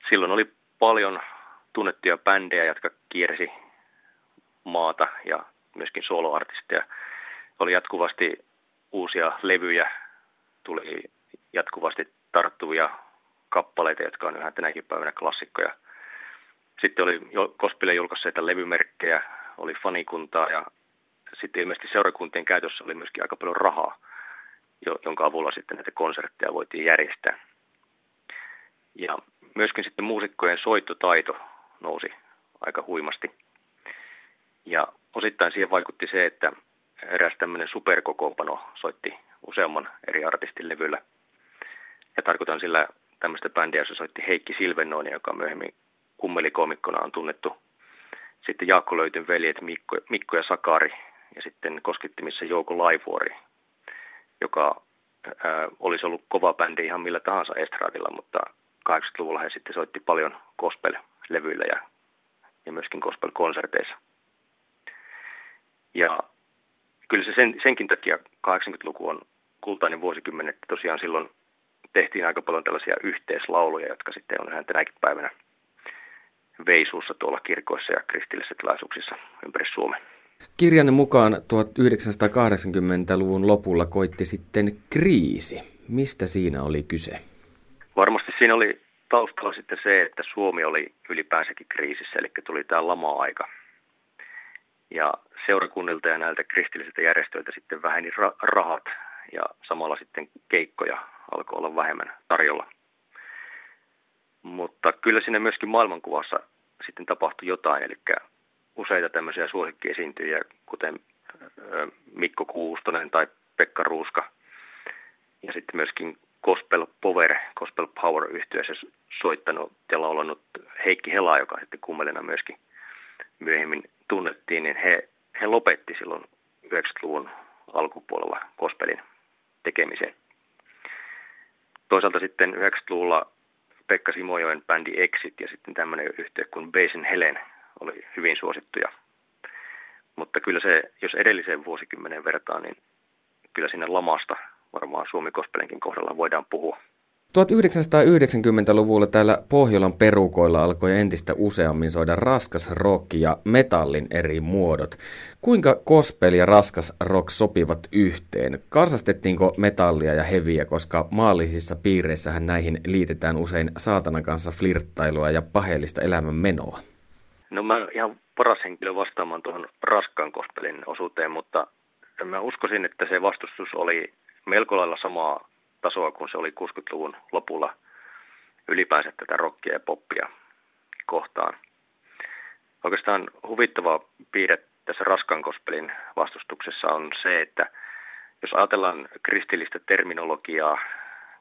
Silloin oli paljon tunnettuja bändejä, jotka kiersi maata ja myöskin soloartisteja. Oli jatkuvasti uusia levyjä, tuli jatkuvasti tarttuvia kappaleita, jotka on yhä tänäkin päivänä klassikkoja. Sitten oli Kospille julkaisseita levymerkkejä, oli fanikuntaa ja sitten ilmeisesti seurakuntien käytössä oli myöskin aika paljon rahaa, jonka avulla sitten näitä konsertteja voitiin järjestää. Ja myöskin sitten muusikkojen soittotaito nousi aika huimasti. Ja osittain siihen vaikutti se, että eräs superkokoonpano soitti useamman eri artistin levyllä. Ja tarkoitan sillä tämmöistä bändiä, jossa soitti Heikki Silvennoinen, joka myöhemmin kummelikomikkona on tunnettu. Sitten Jaakko Löytyn veljet Mikko, Mikko ja Sakari ja sitten koskittimissa Jouko Laivuori, joka ää, olisi ollut kova bändi ihan millä tahansa estradilla, mutta 80-luvulla he sitten soitti paljon gospel-levyillä ja, ja myöskin gospel-konserteissa. Ja kyllä se sen, senkin takia 80-luku on kultainen vuosikymmen, että tosiaan silloin tehtiin aika paljon tällaisia yhteislauluja, jotka sitten on ihan tänäkin päivänä veisuussa tuolla kirkoissa ja kristillisissä tilaisuuksissa ympäri Suomea. Kirjanne mukaan 1980-luvun lopulla koitti sitten kriisi. Mistä siinä oli kyse? Varmasti siinä oli taustalla sitten se, että Suomi oli ylipäänsäkin kriisissä, eli tuli tämä lama-aika. Ja seurakunnilta ja näiltä kristillisiltä järjestöiltä sitten väheni ra- rahat ja samalla sitten keikkoja alkoi olla vähemmän tarjolla. Mutta kyllä siinä myöskin maailmankuvassa sitten tapahtui jotain, eli useita tämmöisiä suosikkiesiintyjiä, kuten Mikko Kuustonen tai Pekka Ruuska. Ja sitten myöskin Gospel Power, Gospel Power yhtiössä soittanut ja laulanut Heikki Hela, joka sitten kummelina myöskin myöhemmin tunnettiin, niin he, he lopetti silloin 90-luvun alkupuolella gospelin tekemisen. Toisaalta sitten 90-luvulla Pekka Simojoen bändi Exit ja sitten tämmöinen yhtiö kuin Basin Helen oli hyvin suosittuja. Mutta kyllä se, jos edelliseen vuosikymmenen vertaan, niin kyllä sinne lamasta varmaan Suomi Kospelenkin kohdalla voidaan puhua. 1990-luvulla täällä Pohjolan perukoilla alkoi entistä useammin soida raskas rock ja metallin eri muodot. Kuinka gospel ja raskas rock sopivat yhteen? Karsastettiinko metallia ja heviä, koska maallisissa piireissähän näihin liitetään usein saatanan kanssa flirttailua ja paheellista elämän menoa? No mä ihan paras henkilö vastaamaan tuohon raskaan kospelin osuuteen, mutta mä uskoisin, että se vastustus oli melko lailla samaa tasoa kuin se oli 60-luvun lopulla ylipäänsä tätä rockia ja poppia kohtaan. Oikeastaan huvittava piirre tässä raskan kospelin vastustuksessa on se, että jos ajatellaan kristillistä terminologiaa,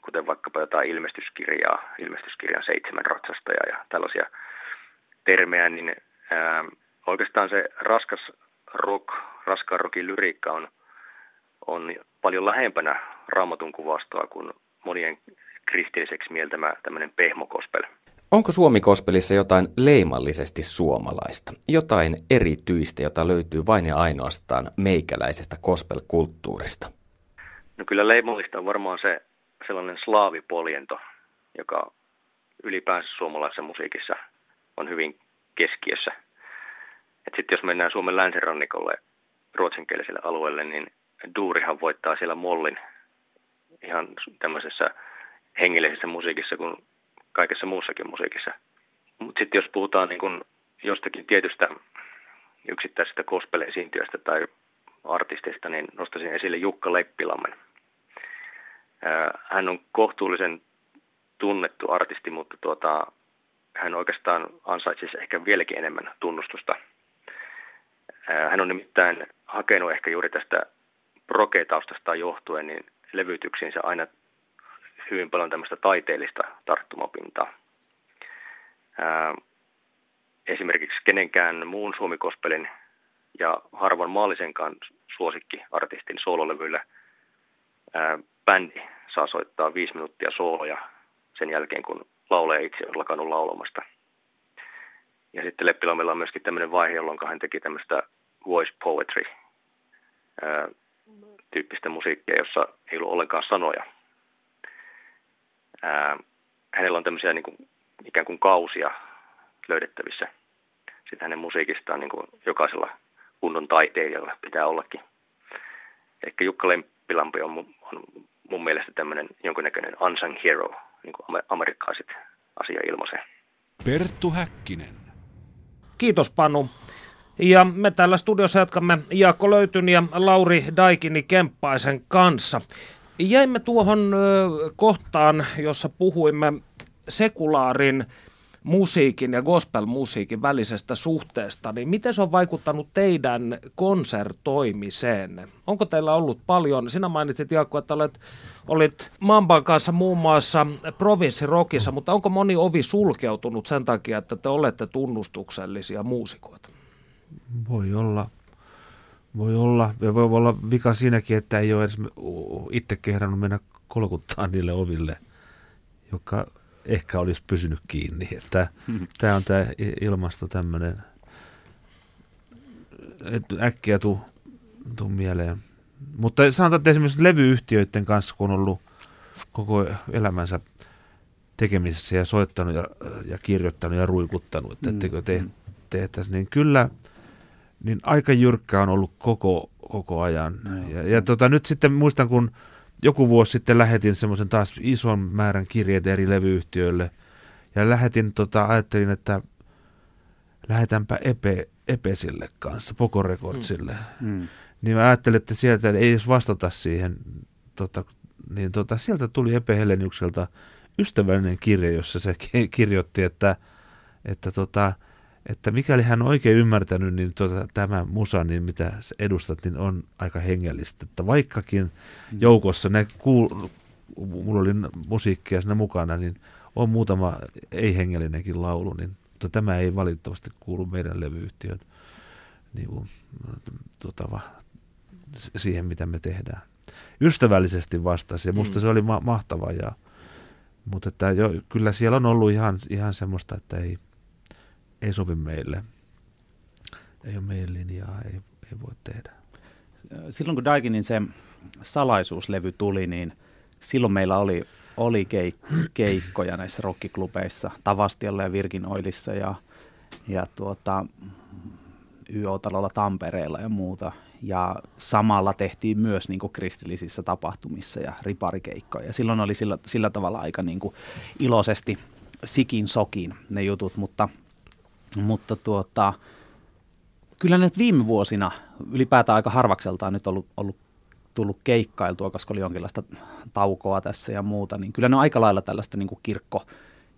kuten vaikkapa jotain ilmestyskirjaa, ilmestyskirjan seitsemän ratsastajaa ja tällaisia termejä, niin ää, oikeastaan se raskas rock, raskaan rockin lyriikka on, on paljon lähempänä raamatun kuvastoa kuin monien kristilliseksi mieltämä tämmöinen pehmokospel. Onko Suomi-kospelissa jotain leimallisesti suomalaista? Jotain erityistä, jota löytyy vain ja ainoastaan meikäläisestä kospelkulttuurista? No kyllä leimallista on varmaan se sellainen slaavipoljento, joka ylipäänsä suomalaisessa musiikissa on hyvin keskiössä. Sitten jos mennään Suomen länsirannikolle ruotsinkieliselle alueelle, niin Duurihan voittaa siellä mollin ihan tämmöisessä hengellisessä musiikissa kuin kaikessa muussakin musiikissa. Mutta sitten jos puhutaan niin kun jostakin tietystä yksittäisestä gospel-esiintyjästä tai artistista, niin nostaisin esille Jukka Leppilammen. Hän on kohtuullisen tunnettu artisti, mutta tuota, hän oikeastaan ansaitsisi ehkä vieläkin enemmän tunnustusta. Hän on nimittäin hakenut ehkä juuri tästä progetaustasta johtuen niin levytyksiinsä aina hyvin paljon tämmöistä taiteellista tarttumapintaa. Ää, esimerkiksi kenenkään muun suomikospelin ja harvan maallisenkaan suosikkiartistin soololevyillä ää, bändi saa soittaa viisi minuuttia sooloja sen jälkeen, kun laulee itse on lakannut laulamasta. Ja sitten Leppilammilla on myöskin tämmöinen vaihe, jolloin hän teki tämmöistä voice poetry tyyppistä musiikkia, jossa ei ollut ollenkaan sanoja. Ää, hänellä on tämmöisiä niin kuin, ikään kuin kausia löydettävissä. Sitten hänen musiikistaan niin kuin jokaisella kunnon taiteilijalla pitää ollakin. Ehkä Jukka Lemppilampi on, on mun mielestä tämmöinen jonkinnäköinen unsung hero, niin kuin amerikkalaiset asia ilmaisee. Perttu Häkkinen. Kiitos Panu. Ja me täällä studiossa jatkamme Jaakko Löytyn ja Lauri Daikini Kemppaisen kanssa. Jäimme tuohon kohtaan, jossa puhuimme sekulaarin musiikin ja gospelmusiikin välisestä suhteesta, niin miten se on vaikuttanut teidän konsertoimiseen? Onko teillä ollut paljon, sinä mainitsit Jaakko, että olet, olit Mamban kanssa muun muassa provinssirokissa, mutta onko moni ovi sulkeutunut sen takia, että te olette tunnustuksellisia muusikoita? Voi olla. Voi olla. Ja voi olla vika siinäkin, että ei ole edes itse kehdannut mennä kolkuttaa niille oville, joka ehkä olisi pysynyt kiinni. Että hmm. Tämä on tämä ilmasto tämmöinen, että äkkiä tuu, tuu mieleen. Mutta sanotaan, että esimerkiksi levyyhtiöiden kanssa, kun on ollut koko elämänsä tekemisessä ja soittanut ja, ja kirjoittanut ja ruikuttanut, että mm. te, tehtäisi, niin kyllä niin aika jyrkkä on ollut koko, koko ajan. No, ja, ja tota, nyt sitten muistan, kun joku vuosi sitten lähetin semmoisen taas ison määrän kirjeitä eri levyyhtiöille. Ja lähetin, tota, ajattelin, että lähetänpä Epe, Epesille kanssa, Poco Recordsille. Mm. Mm. Niin mä ajattelin, että sieltä ei edes vastata siihen. Tota, niin tota, sieltä tuli Epe Heleniukselta ystävällinen kirje, jossa se kirjoitti, että, että tota, että mikäli hän on oikein ymmärtänyt, niin tuota, tämä musa, niin mitä edustat, niin on aika hengellistä. Että vaikkakin mm. joukossa ne kuul, mulla oli musiikkia siinä mukana, niin on muutama ei-hengellinenkin laulu, niin mutta tämä ei valitettavasti kuulu meidän levyyhtiön niin kuin, tuota, va, siihen, mitä me tehdään. Ystävällisesti vastasi ja musta mm. se oli ma- mahtava. Ja, mutta että jo, kyllä siellä on ollut ihan, ihan semmoista, että ei, ei sovi meille. Ei ole meidän linjaa, ei, ei voi tehdä. Silloin kun Daikinin se salaisuuslevy tuli, niin silloin meillä oli, oli keik- keikkoja näissä rockiklubeissa, Tavastialla ja Virgin Oilissa ja, ja tuota, YO-talolla Tampereella ja muuta. Ja samalla tehtiin myös niin kristillisissä tapahtumissa ja riparikeikkoja. Ja silloin oli sillä, sillä tavalla aika niin iloisesti sikin sokin ne jutut, mutta – mutta tuota, kyllä nyt viime vuosina ylipäätään aika harvakseltaan nyt ollut, ollut tullut keikkailtua, koska oli jonkinlaista taukoa tässä ja muuta, niin kyllä ne on aika lailla tällaista niin kuin kirkko,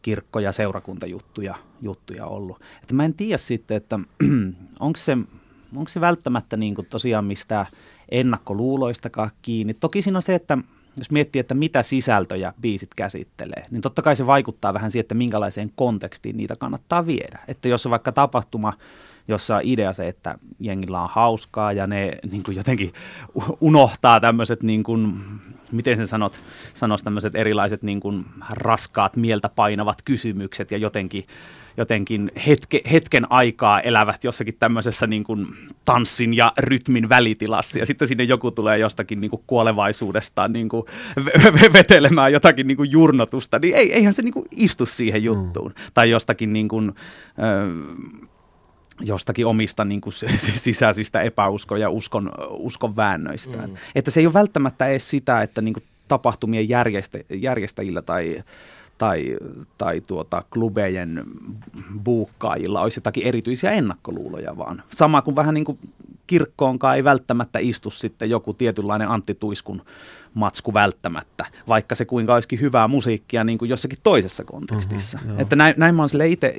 kirkko- ja seurakuntajuttuja juttuja ollut. Että mä en tiedä sitten, että onko se, onko se välttämättä niin kuin tosiaan mistä ennakkoluuloistakaan kiinni. Toki siinä on se, että jos miettii, että mitä sisältöjä biisit käsittelee, niin totta kai se vaikuttaa vähän siihen, että minkälaiseen kontekstiin niitä kannattaa viedä. Että jos on vaikka tapahtuma, jossa on idea se, että jengillä on hauskaa ja ne niin kuin jotenkin unohtaa tämmöiset, niin kuin, miten sen sanot, sanoisi tämmöiset erilaiset niin kuin raskaat mieltä painavat kysymykset ja jotenkin jotenkin hetke, hetken aikaa elävät jossakin tämmöisessä niin kuin tanssin ja rytmin välitilassa ja sitten sinne joku tulee jostakin niin kuin kuolevaisuudestaan niin kuin vetelemään jotakin niin kuin jurnotusta, niin ei, eihän se niin kuin istu siihen juttuun. Mm. Tai jostakin niin kuin, äh, jostakin omista niin kuin, sisäisistä epäuskon ja uskon, uskon väännöistä. Mm. Että se ei ole välttämättä edes sitä, että niin kuin, tapahtumien järjestä, järjestäjillä tai tai, tai tuota, klubejen buukkaajilla olisi jotakin erityisiä ennakkoluuloja vaan. Sama kuin vähän niin kuin kirkkoonkaan ei välttämättä istu sitten joku tietynlainen Antti Tuiskun matsku välttämättä, vaikka se kuinka olisikin hyvää musiikkia niin kuin jossakin toisessa kontekstissa. Uh-huh, että näin, näin mä oon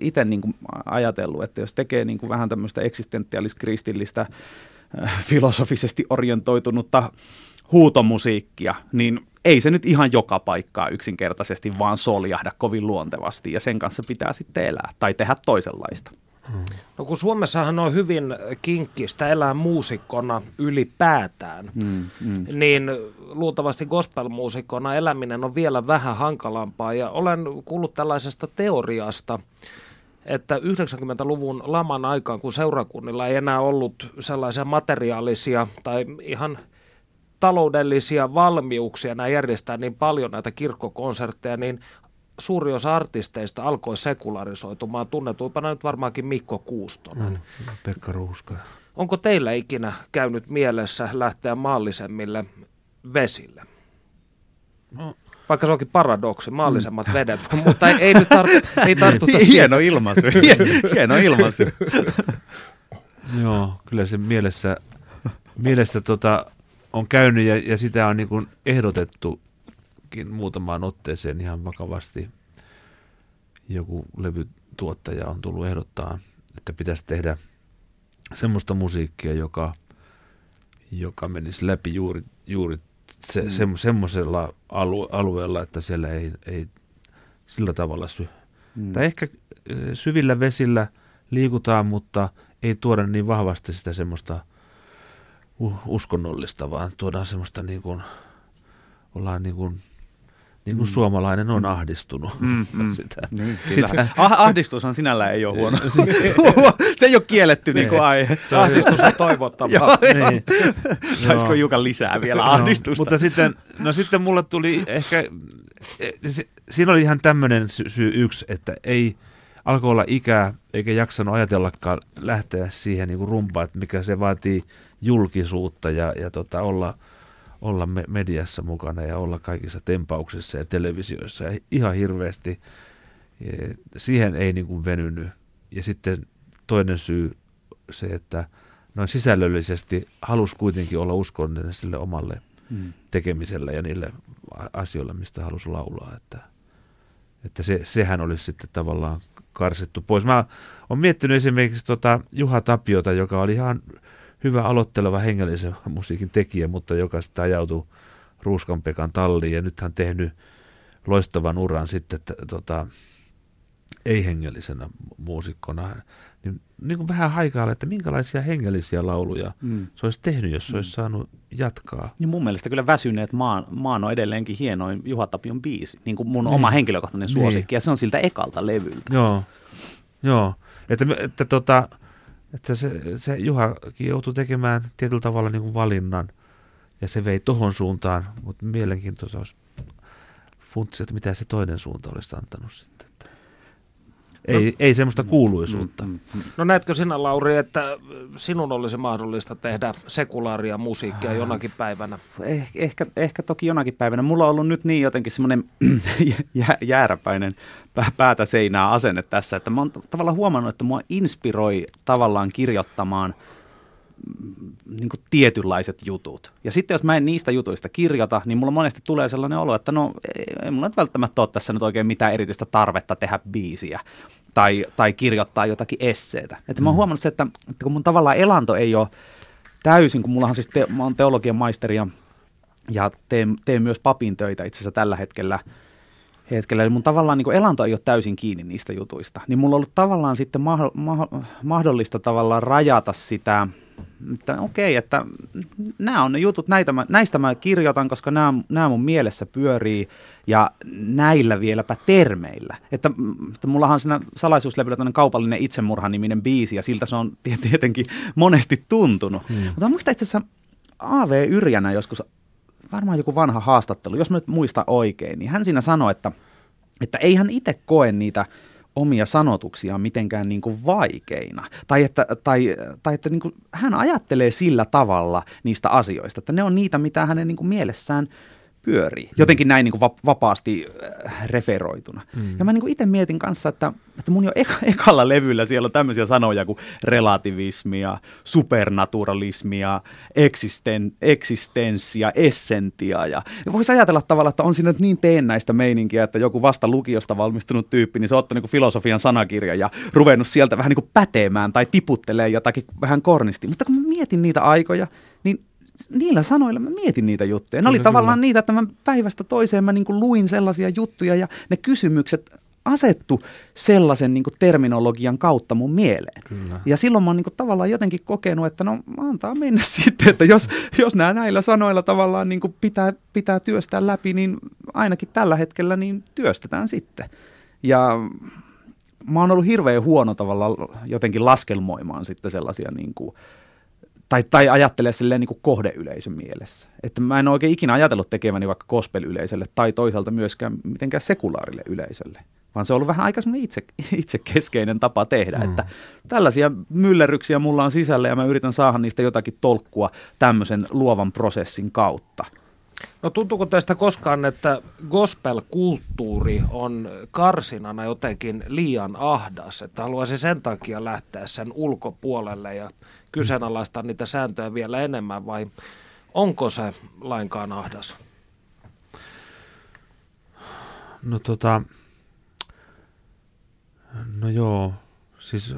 itse niin kuin ajatellut, että jos tekee niin kuin vähän tämmöistä eksistentiaalis-kristillistä äh, filosofisesti orientoitunutta huutomusiikkia, niin ei se nyt ihan joka paikkaa yksinkertaisesti vaan soljahda kovin luontevasti ja sen kanssa pitää sitten elää tai tehdä toisenlaista. No kun Suomessahan on hyvin kinkkistä elää muusikkona ylipäätään, mm, mm. niin luultavasti gospelmuusikkona eläminen on vielä vähän hankalampaa. Ja olen kuullut tällaisesta teoriasta, että 90-luvun laman aikaan, kun seurakunnilla ei enää ollut sellaisia materiaalisia tai ihan taloudellisia valmiuksia nämä järjestää niin paljon näitä kirkkokonsertteja, niin suuri osa artisteista alkoi sekularisoitumaan. Tunnetuimpana nyt varmaankin Mikko Kuustonen. Mm, Pekka Ruuska. Onko teillä ikinä käynyt mielessä lähteä maallisemmille vesille? No. Vaikka se onkin paradoksi, maallisemmat mm. vedet, mutta ei, ei nyt tar- ei tartuta Hieno ilmaisu. Hieno ilmaisu. Joo, kyllä se mielessä, mielessä tota, on käynyt ja, ja sitä on niin kuin ehdotettu muutamaan otteeseen ihan vakavasti joku levytuottaja on tullut ehdottaa, että pitäisi tehdä semmoista musiikkia, joka, joka menisi läpi juuri, juuri se, mm. se, semmoisella alu, alueella, että siellä ei, ei sillä tavalla sy. Mm. Tai ehkä eh, syvillä vesillä liikutaan, mutta ei tuoda niin vahvasti sitä semmoista uskonnollista, vaan tuodaan semmoista niin kuin, ollaan niin kuin niin kuin mm. suomalainen on ahdistunut. Mm, mm. sitä. Niin, sitä. Ah, ahdistushan sinällään ei ole huono. se ei ole kielletty niin kuin aihe. Se Ahdistus on toivottavaa. niin. Saisiko Jukan lisää vielä ahdistusta? No, mutta sitten, no sitten mulle tuli ehkä, siinä oli ihan tämmöinen syy yksi, että ei alkoi olla ikää, eikä jaksanut ajatellakaan lähteä siihen niin kuin rumpaan, että mikä se vaatii julkisuutta ja, ja tota, olla – olla me- mediassa mukana ja olla kaikissa tempauksissa ja televisioissa ja ihan hirveästi. Siihen ei niin kuin venynyt. Ja sitten toinen syy se, että noin sisällöllisesti halusi kuitenkin olla uskollinen sille omalle hmm. tekemiselle ja niille asioille, mistä halusi laulaa. Että, että se, sehän olisi sitten tavallaan karsittu pois. Mä oon miettinyt esimerkiksi tota Juha Tapiota, joka oli ihan hyvä aloitteleva hengellisen musiikin tekijä, mutta joka sitten ajautui Ruuskan Pekan talliin ja nyt hän tehnyt loistavan uran sitten että, tota, ei-hengellisenä muusikkona. Niin, niin kuin vähän haikailla, että minkälaisia hengellisiä lauluja mm. se olisi tehnyt, jos se olisi mm. saanut jatkaa. Niin mun mielestä kyllä väsyneet maan, maan on edelleenkin hienoin Juha Tapion biisi, niin kuin mun niin. oma henkilökohtainen suosikki, niin. ja se on siltä ekalta levyltä. Joo, joo. Että, että tota, että se, se Juhakin joutui tekemään tietyllä tavalla niin kuin valinnan ja se vei tohon suuntaan, mutta mielenkiintoista olisi funtsia, että mitä se toinen suunta olisi antanut sitten. Ei, no, ei semmoista mm, kuuluisuutta. Mm, mm, no näetkö sinä, Lauri, että sinun olisi mahdollista tehdä sekulaaria musiikkia jonakin päivänä? Eh, ehkä, ehkä toki jonakin päivänä. Mulla on ollut nyt niin jotenkin semmoinen jääräpäinen päätä seinää asenne tässä, että mä oon tavallaan huomannut, että mua inspiroi tavallaan kirjoittamaan – niin kuin tietynlaiset jutut. Ja sitten jos mä en niistä jutuista kirjoita, niin mulla monesti tulee sellainen olo, että no ei, ei mulla nyt välttämättä ole tässä nyt oikein mitään erityistä tarvetta tehdä biisiä tai, tai kirjoittaa jotakin esseitä. Että mä oon mm. huomannut se, että, että kun mun tavallaan elanto ei ole täysin, kun mullahan siis te, mä oon teologian maisteri ja, ja teen, teen myös papin töitä itse asiassa tällä hetkellä, hetkellä. Eli mun tavallaan niin elanto ei ole täysin kiinni niistä jutuista. Niin mulla on ollut tavallaan sitten ma- ma- mahdollista tavallaan rajata sitä – että okei, että nämä on ne jutut, näitä mä, näistä mä kirjoitan, koska nämä, nämä mun mielessä pyörii ja näillä vieläpä termeillä. Että, että mullahan on siinä salaisuuslevyllä tämmöinen kaupallinen itsemurha-niminen biisi ja siltä se on tietenkin monesti tuntunut. Hmm. Mutta muistan itse asiassa A.V. Yrjänä joskus, varmaan joku vanha haastattelu, jos mä nyt muista oikein, niin hän siinä sanoi, että, että ei hän itse koe niitä – omia sanotuksia mitenkään niin kuin vaikeina. Tai että, tai, tai että niin kuin hän ajattelee sillä tavalla niistä asioista, että ne on niitä, mitä hänen niin kuin mielessään pyörii. Jotenkin näin niin kuin vapaasti äh, referoituna. Mm. Ja mä niin kuin itse mietin kanssa, että, että mun jo eka, ekalla levyllä siellä on tämmöisiä sanoja kuin relativismia, supernaturalismia, eksisten, eksistenssia, essentia. Ja, ja voisi ajatella tavalla, että on siinä niin teennäistä meininkiä, että joku vasta lukiosta valmistunut tyyppi, niin se on ottanut niin filosofian sanakirja ja ruvennut sieltä vähän niin kuin päteemään tai tiputtelee jotakin vähän kornisti. Mutta kun mä mietin niitä aikoja, niin niillä sanoilla mä mietin niitä juttuja. Ne oli Kyllä, tavallaan kyllä. niitä, että mä päivästä toiseen mä niin kuin luin sellaisia juttuja ja ne kysymykset asettu sellaisen niin terminologian kautta mun mieleen. Kyllä. Ja silloin mä oon niin kuin tavallaan jotenkin kokenut, että no antaa mennä sitten, että jos, jos nämä näillä sanoilla tavallaan niin pitää, pitää työstää läpi, niin ainakin tällä hetkellä niin työstetään sitten. Ja mä oon ollut hirveän huono tavallaan jotenkin laskelmoimaan sitten sellaisia niin kuin, tai, tai ajattelee silleen niin kuin kohdeyleisön mielessä. Että mä en ole oikein ikinä ajatellut tekeväni vaikka gospel-yleisölle tai toisaalta myöskään mitenkään sekulaarille yleisölle. Vaan se on ollut vähän aika semmoinen itse, itsekeskeinen tapa tehdä, mm. että tällaisia myllerryksiä mulla on sisällä ja mä yritän saada niistä jotakin tolkkua tämmöisen luovan prosessin kautta. No tuntuuko teistä koskaan, että gospel-kulttuuri on karsinana jotenkin liian ahdas, että haluaisi sen takia lähteä sen ulkopuolelle ja kyseenalaistaa niitä sääntöjä vielä enemmän vai onko se lainkaan ahdas? No tota, no joo, siis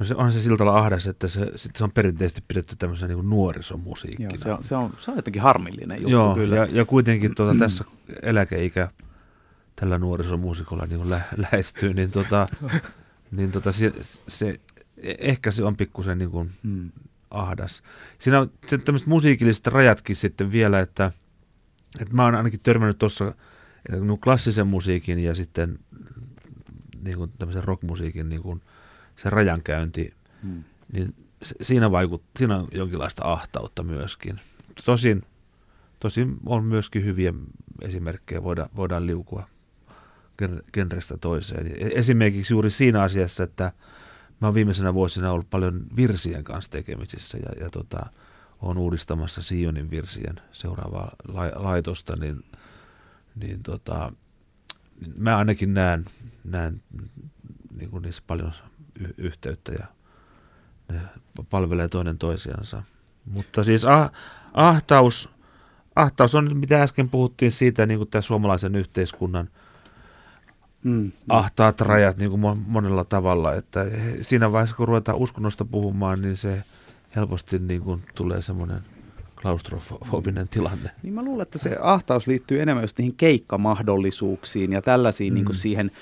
no se, on se sillä tavalla ahdas, että se, sit se on perinteisesti pidetty tämmöisenä niin nuorisomusiikkina. Joo, se, on, se, on, se on jotenkin harmillinen juttu Joo, kyllä. Ja, ja kuitenkin tuota, tässä eläkeikä tällä nuorisomuusikolla niin lä- lähestyy, niin, tota, niin tota, se, se, ehkä se on pikkusen niin kuin Mm. ahdas. Siinä on se- tämmöiset musiikilliset rajatkin sitten vielä, että, että mä oon ainakin törmännyt tuossa kun klassisen musiikin ja sitten niin kuin tämmöisen rockmusiikin niin kuin se rajankäynti, Mm. niin se- siinä, vaikut, siinä on jonkinlaista ahtautta myöskin. Tosin, tosin on myöskin hyviä esimerkkejä, voidaan, voidaan liukua gen- genrestä toiseen. E- Esimerkiksi juuri siinä asiassa, että mä oon viimeisenä vuosina ollut paljon virsien kanssa tekemisissä ja, ja tota, on uudistamassa Sionin virsien seuraavaa la- laitosta, niin, niin tota, mä ainakin näen, näen niin kuin niissä paljon y- yhteyttä ja ne palvelee toinen toisiansa. Mutta siis ah, ahtaus, ahtaus on, mitä äsken puhuttiin siitä, niin kuin tämä suomalaisen yhteiskunnan Mm. ahtaat rajat niin kuin mon- monella tavalla, että siinä vaiheessa, kun ruvetaan uskonnosta puhumaan, niin se helposti niin kuin tulee semmoinen klaustrofobinen tilanne. Niin mä luulen, että se ahtaus liittyy enemmän just niihin keikkamahdollisuuksiin ja tällaisiin mm. niin kuin siihen ö,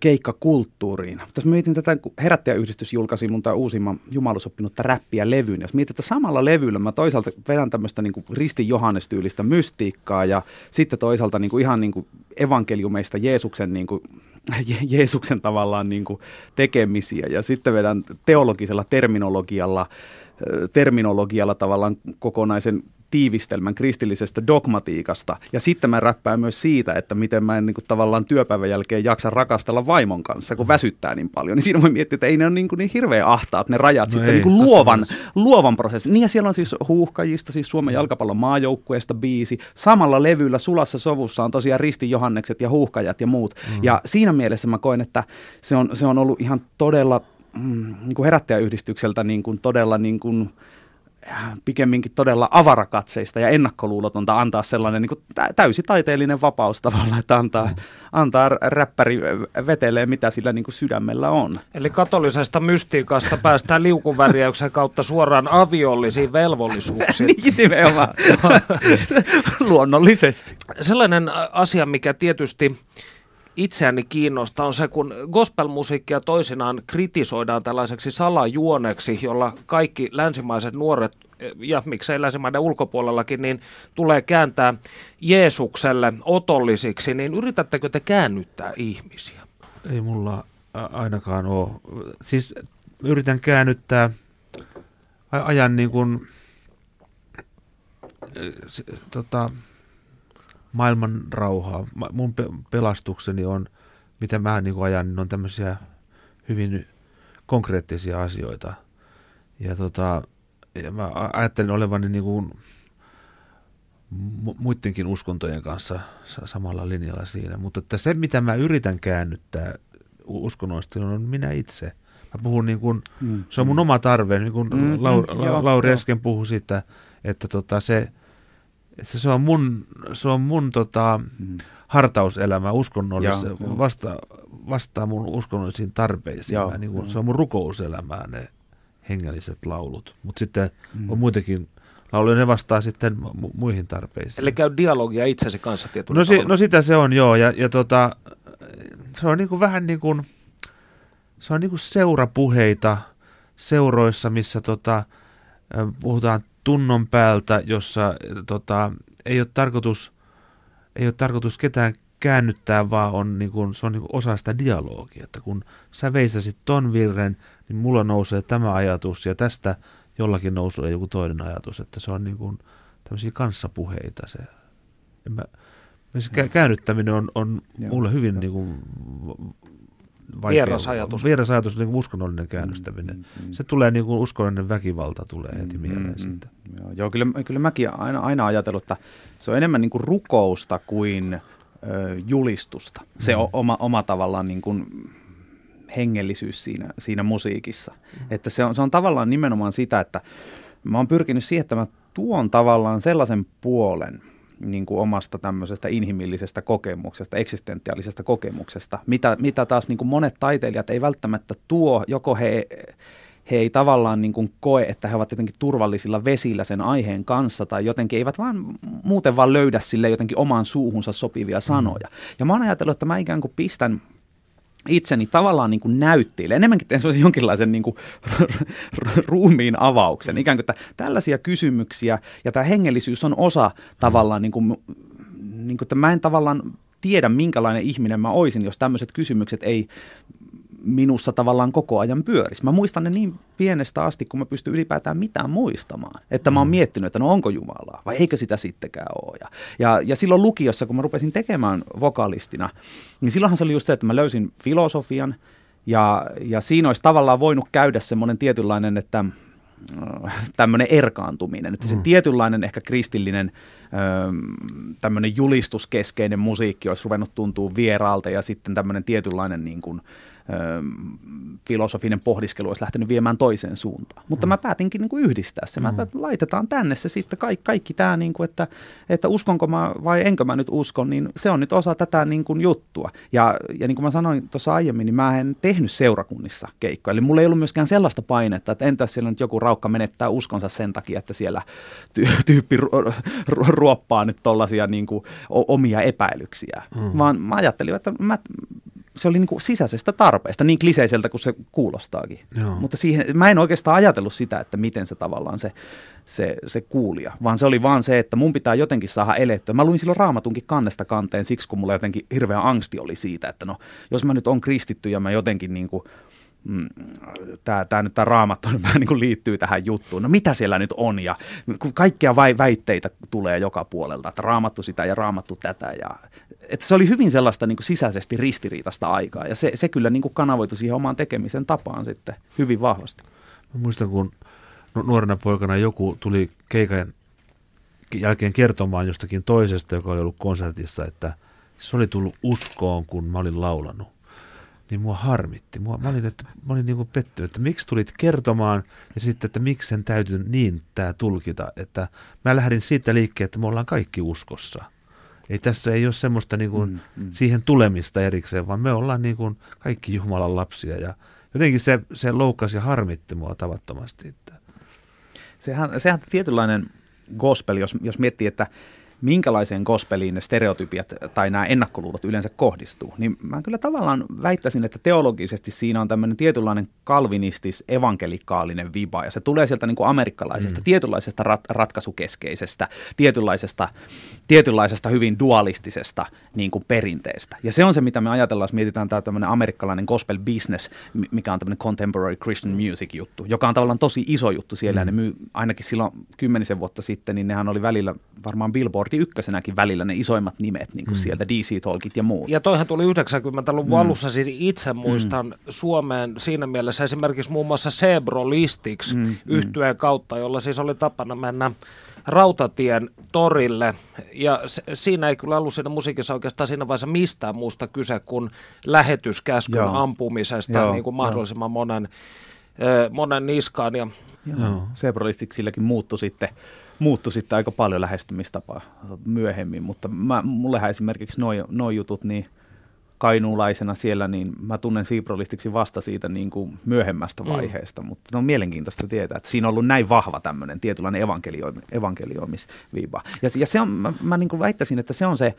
keikkakulttuuriin. Mutta jos mietin tätä, kun herättäjäyhdistys julkaisi mun tää uusimman jumalusoppinutta räppiä levyn, jos mietin, että samalla levyllä mä toisaalta vedän tämmöistä niin Risti Johannes-tyylistä mystiikkaa ja sitten toisaalta niin kuin ihan niin kuin evankeliumeista Jeesuksen, niin kuin, Je- Jeesuksen tavallaan niin kuin tekemisiä ja sitten vedän teologisella terminologialla terminologialla tavallaan kokonaisen tiivistelmän kristillisestä dogmatiikasta. Ja sitten mä räppään myös siitä, että miten mä en niin kuin, tavallaan työpäivän jälkeen jaksa rakastella vaimon kanssa, kun väsyttää niin paljon. Niin siinä voi miettiä, että ei ne ole niin, kuin niin hirveän ahtaat ne rajat No sitten ei, niin kuin luovan, luovan prosessin. Niin ja siellä on siis huuhkajista, siis Suomen jalkapallon maajoukkueesta biisi. Samalla levyllä sulassa sovussa on tosiaan Risti Johannekset ja huuhkajat ja muut. Mm. Ja siinä mielessä mä koen, että se on, se on ollut ihan todella mm, niin kuin herättäjäyhdistykseltä niin kuin todella niin kuin, pikemminkin todella avarakatseista ja ennakkoluulotonta antaa sellainen niin kuin tä- täysi taiteellinen vapaus tavallaan, että antaa, antaa räppäri vetelee mitä sillä niin kuin sydämellä on. Eli katolisesta mystiikasta päästään liukunvärjäyksen kautta suoraan aviollisiin velvollisuuksiin. niin nimenomaan. Luonnollisesti. Sellainen asia, mikä tietysti itseäni kiinnostaa, on se, kun gospelmusiikkia toisinaan kritisoidaan tällaiseksi salajuoneksi, jolla kaikki länsimaiset nuoret eh, ja miksei länsimaiden ulkopuolellakin, niin tulee kääntää Jeesukselle otollisiksi, niin yritättekö te käännyttää ihmisiä? Ei mulla ainakaan ole. Siis yritän käännyttää ajan niin kuin, eh, tota, maailman rauhaa. Mun pe- pelastukseni on, mitä mä niin kuin ajan, niin on tämmöisiä hyvin konkreettisia asioita. Ja, tota, ja mä ajattelin olevani niin kuin mu- muidenkin uskontojen kanssa sa- samalla linjalla siinä. Mutta että se, mitä mä yritän käännyttää uskonnoista, on minä itse. Mä puhun niin kuin, Mm. se on mun oma tarve, niin kuin Mm, mm, Lau- joo, Lauri joo. äsken puhui siitä, että tota se, että se on mun, se on mun tota, Mm. hartauselämä uskonnollis, Joo, joo. vasta, vastaa mun uskonnollisiin tarpeisiin. Joo, Mä, niin kuin, joo. se on mun rukouselämää ne hengelliset laulut. Mutta sitten Mm. on muitakin lauluja, ne vastaa sitten mu- muihin tarpeisiin. Eli käy dialogia itsesi kanssa tietyllä No, si, no sitä se on, joo. Ja, ja tota, se on niin kuin vähän niin kuin, se on niin kuin seurapuheita seuroissa, missä tota, puhutaan tunnon päältä, jossa ö, tota, ei ole tarkoitus, ei ole tarkoitus ketään käännyttää, vaan on niin kuin, se on niin kuin osa sitä dialogia. Että kun sä veisäsit ton virren, niin mulla nousee tämä ajatus ja tästä jollakin nousee joku toinen ajatus. Että se on niin kuin tämmöisiä kanssapuheita se. En mä, se kä- käännyttäminen on, on Joo, mulle hyvin niin kuin vaikea. Vieras ajatus. Vieras ajatus, niin kuin uskonnollinen käännystäminen. Mm, mm. Se tulee niin kuin uskollinen väkivalta tulee heti mieleen siitä. Joo, joo kyllä, kyllä mäkin aina, aina ajatellut, että se on enemmän niin kuin rukousta kuin ö, julistusta. Se on oma, oma tavallaan niin kuin hengellisyys siinä, siinä musiikissa. Että se on, se on tavallaan nimenomaan sitä, että mä oon pyrkinyt siihen, että mä tuon tavallaan sellaisen puolen niin kuin omasta tämmöisestä inhimillisestä kokemuksesta, eksistentiaalisesta kokemuksesta, mitä, mitä taas niin kuin monet taiteilijat ei välttämättä tuo, joko he, he ei tavallaan niin kuin koe, että he ovat jotenkin turvallisilla vesillä sen aiheen kanssa tai jotenkin eivät vaan muuten vaan löydä sille jotenkin omaan suuhunsa sopivia sanoja. Ja mä oon ajatellut, että mä ikään kuin pistän itseni tavallaan niin kuin näytteille. Enemmänkin teen sellaisen jonkinlaisen niin kuin ruumiin avauksen. Ikään kuin, että tällaisia kysymyksiä ja tämä hengellisyys on osa tavallaan, niin kuin, niin kuin, että mä en tavallaan tiedä, minkälainen ihminen mä oisin, jos tämmöiset kysymykset ei minussa tavallaan koko ajan pyörisi. Mä muistan ne niin pienestä asti, kun mä pystyn ylipäätään mitään muistamaan. Että mä oon miettinyt, että no onko Jumalaa vai eikö sitä sittenkään ole. Ja, ja, ja silloin lukiossa, kun mä rupesin tekemään vokalistina, niin silloinhan se oli just se, että mä löysin filosofian ja, ja siinä olisi tavallaan voinut käydä semmoinen tietynlainen, että tämmöinen erkaantuminen, että se tietynlainen ehkä kristillinen tämmöinen julistuskeskeinen musiikki olisi ruvennut tuntua vieraalta ja sitten tämmöinen tietynlainen niin kuin, filosofinen pohdiskelu olisi lähtenyt viemään toiseen suuntaan. Mutta mä päätinkin niin kuin yhdistää se. Mä mm. että laitetaan tänne se sitten kaikki, kaikki tämä, niin kuin, että, että uskonko mä vai enkö mä nyt uskon, niin se on nyt osa tätä niin kuin juttua. Ja, ja niin kuin mä sanoin tuossa aiemmin, niin mä en tehnyt seurakunnissa keikkoja. Eli mulla ei ollut myöskään sellaista painetta, että entäs siellä nyt joku raukka menettää uskonsa sen takia, että siellä ty- tyyppi ru- ru- ruoppaa nyt tollaisia niin kuin omia epäilyksiä. Mm. Vaan mä ajattelin, että mä, se oli niin kuin sisäisestä tarpeesta, niin kliseiseltä kuin se kuulostaakin. Joo. Mutta siihen, mä en oikeastaan ajatellut sitä, että miten se tavallaan se, se, se kuulija, vaan se oli vaan se, että mun pitää jotenkin saada elettyä. Mä luin silloin raamatunkin kannesta kanteen siksi, kun mulla jotenkin hirveä angsti oli siitä, että no, jos mä nyt on kristitty ja mä jotenkin niin kuin, mm, tämä, tämä nyt tämä raamattu vähän niin kuin liittyy tähän juttuun. No mitä siellä nyt on? Ja kaikkia vai, väitteitä tulee joka puolelta, että raamattu sitä ja raamattu tätä. Ja, että se oli hyvin sellaista niin kuin sisäisesti ristiriitasta aikaa ja se, se kyllä niin kuin kanavoitui siihen omaan tekemisen tapaan sitten hyvin vahvasti. Mä muistan, kun nu- nuorena poikana joku tuli keikan jälkeen kertomaan jostakin toisesta, joka oli ollut konsertissa, että se oli tullut uskoon, kun mä olin laulanut. Niin mua harmitti. Mua, mä olin, että, mä olin niin kuin pettynyt, että miksi tulit kertomaan ja sitten, että miksi sen täytyy niin tämä tulkita. Että mä lähdin siitä liikkeelle, että me ollaan kaikki uskossa. Ei tässä ei ole semmoista niin kuin Mm, mm. siihen tulemista erikseen, vaan me ollaan niin kuin kaikki Jumalan lapsia. Ja jotenkin se, se loukkasi ja harmitti mua tavattomasti. Että Sehän, sehän tietynlainen gospel, jos, jos miettii, että minkälaiseen gospeliin ne stereotypiat tai nämä ennakkoluulot yleensä kohdistuu, niin mä kyllä tavallaan väittäisin, että teologisesti siinä on tämmöinen tietynlainen kalvinistis evankelikaalinen viba, ja se tulee sieltä niin kuin amerikkalaisesta, mm. tietynlaisesta rat, ratkaisukeskeisestä, tietynlaisesta, tietynlaisesta hyvin dualistisesta niin kuin perinteestä. Ja se on se, mitä me ajatellaan, jos mietitään tämä tämmöinen amerikkalainen gospel business, mi- mikä on tämmöinen contemporary Christian music juttu, joka on tavallaan tosi iso juttu siellä, mm. ja ne myy, ainakin silloin kymmenisen vuotta sitten, niin nehän oli välillä varmaan Billboardin ykkösenäkin välillä ne isoimmat nimet, niin kuin mm. sieltä DC Talkit ja muut. Ja toihan tuli 90-luvun mm. alussa, siis itse muistan mm. Suomeen siinä mielessä esimerkiksi muun muassa Sebro Listiksi mm. yhtyeen kautta, jolla siis oli tapana mennä rautatien torille. Ja se, siinä ei kyllä ollut siinä musiikissa oikeastaan siinä vaiheessa mistään muusta kyse kuin lähetyskäskyn Joo. ampumisesta Joo, niin kuin mahdollisimman monen, ö, monen niskaan. Ja Joo. Sebralistiksillakin muuttui sitten, muuttui sitten aika paljon lähestymistapaa myöhemmin, mutta mä, mullehän esimerkiksi noi, noi jutut, niin kainuulaisena siellä, niin mä tunnen Siiprolistiksi vasta siitä niin kuin myöhemmästä mm. vaiheesta, mm. mutta on mielenkiintoista tietää, että siinä on ollut näin vahva tämmöinen tietynlainen evankelioim, evankelioimisviiva. Ja, ja se on, mä, mä niin kuin väittäisin, että se on se,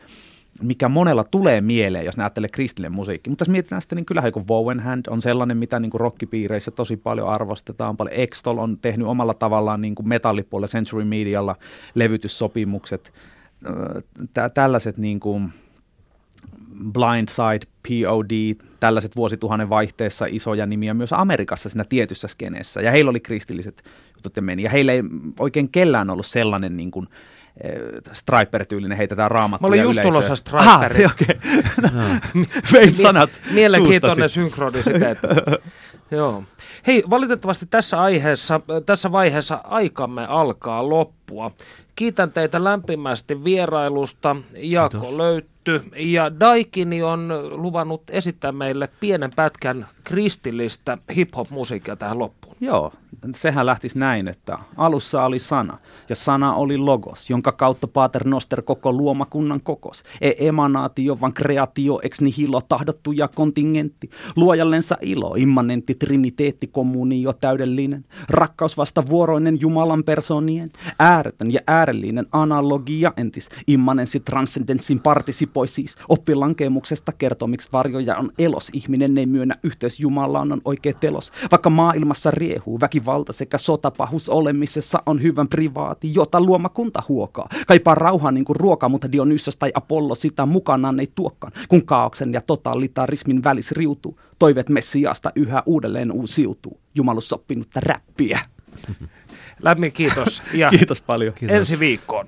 mikä monella tulee mieleen, jos ne ajattelee kristillinen musiikki. Mutta jos mietitään sitä, niin kyllähän joku Wowen Hand on sellainen, mitä niin rockipiireissä tosi paljon arvostetaan. Paljon Extol on tehnyt omalla tavallaan niin kuin metallipuolella Century Medialla levytyssopimukset. Tä- tällaiset niin kuin Blindside, POD, tällaiset vuosituhannen vaihteessa isoja nimiä myös Amerikassa siinä tietyssä skeneessä. Ja heillä oli kristilliset jutut ja meni. Ja heillä ei oikein kellään ollut sellainen niin kuin, Eh, Striper-tyylinen heitetään raamattuja Mä olin just tulossa Striperin. okei. Veit sanat Mielenkiintoinen synkronisiteetti. Joo. Hei, valitettavasti tässä aiheessa, tässä vaiheessa aikamme alkaa loppua. Kiitän teitä lämpimästi vierailusta. Jaakko Kiitos. löytty. Ja Daikini on luvannut esittää meille pienen pätkän kristillistä hip-hop-musiikkia tähän loppuun. Joo, sehän lähtisi näin, että alussa oli sana, ja sana oli logos, jonka kautta Pater Noster koko luomakunnan kokos. E emanaatio, vaan kreatio, ex nihilo, tahdottu ja kontingentti. Luojallensa ilo, immanentti, triniteetti, kommunio, täydellinen. Rakkaus vuoroinen Jumalan personien. Ääretön ja äärellinen analogia entis. Immanenssi transcendenssin partisipoi siis. Oppilankemuksesta kertoo, miksi varjoja on elos. Ihminen ei myönnä yhteys Jumalaan on oikea telos. Vaikka maailmassa riehuu väkivalta sekä sotapahus olemisessa on hyvän privaati, jota luomakunta huokaa. Kaipaa rauhaa niin kuin ruoka, mutta Dionysos tai Apollo sitä mukanaan ei tuokkaan. Kun kaauksen ja totalitarismin välis riutuu, toivet Messiasta yhä uudelleen uusiutuu. Jumalus oppinutta räppiä. Lämmin kiitos ja kiitos paljon. Kiitos. ensi viikkoon.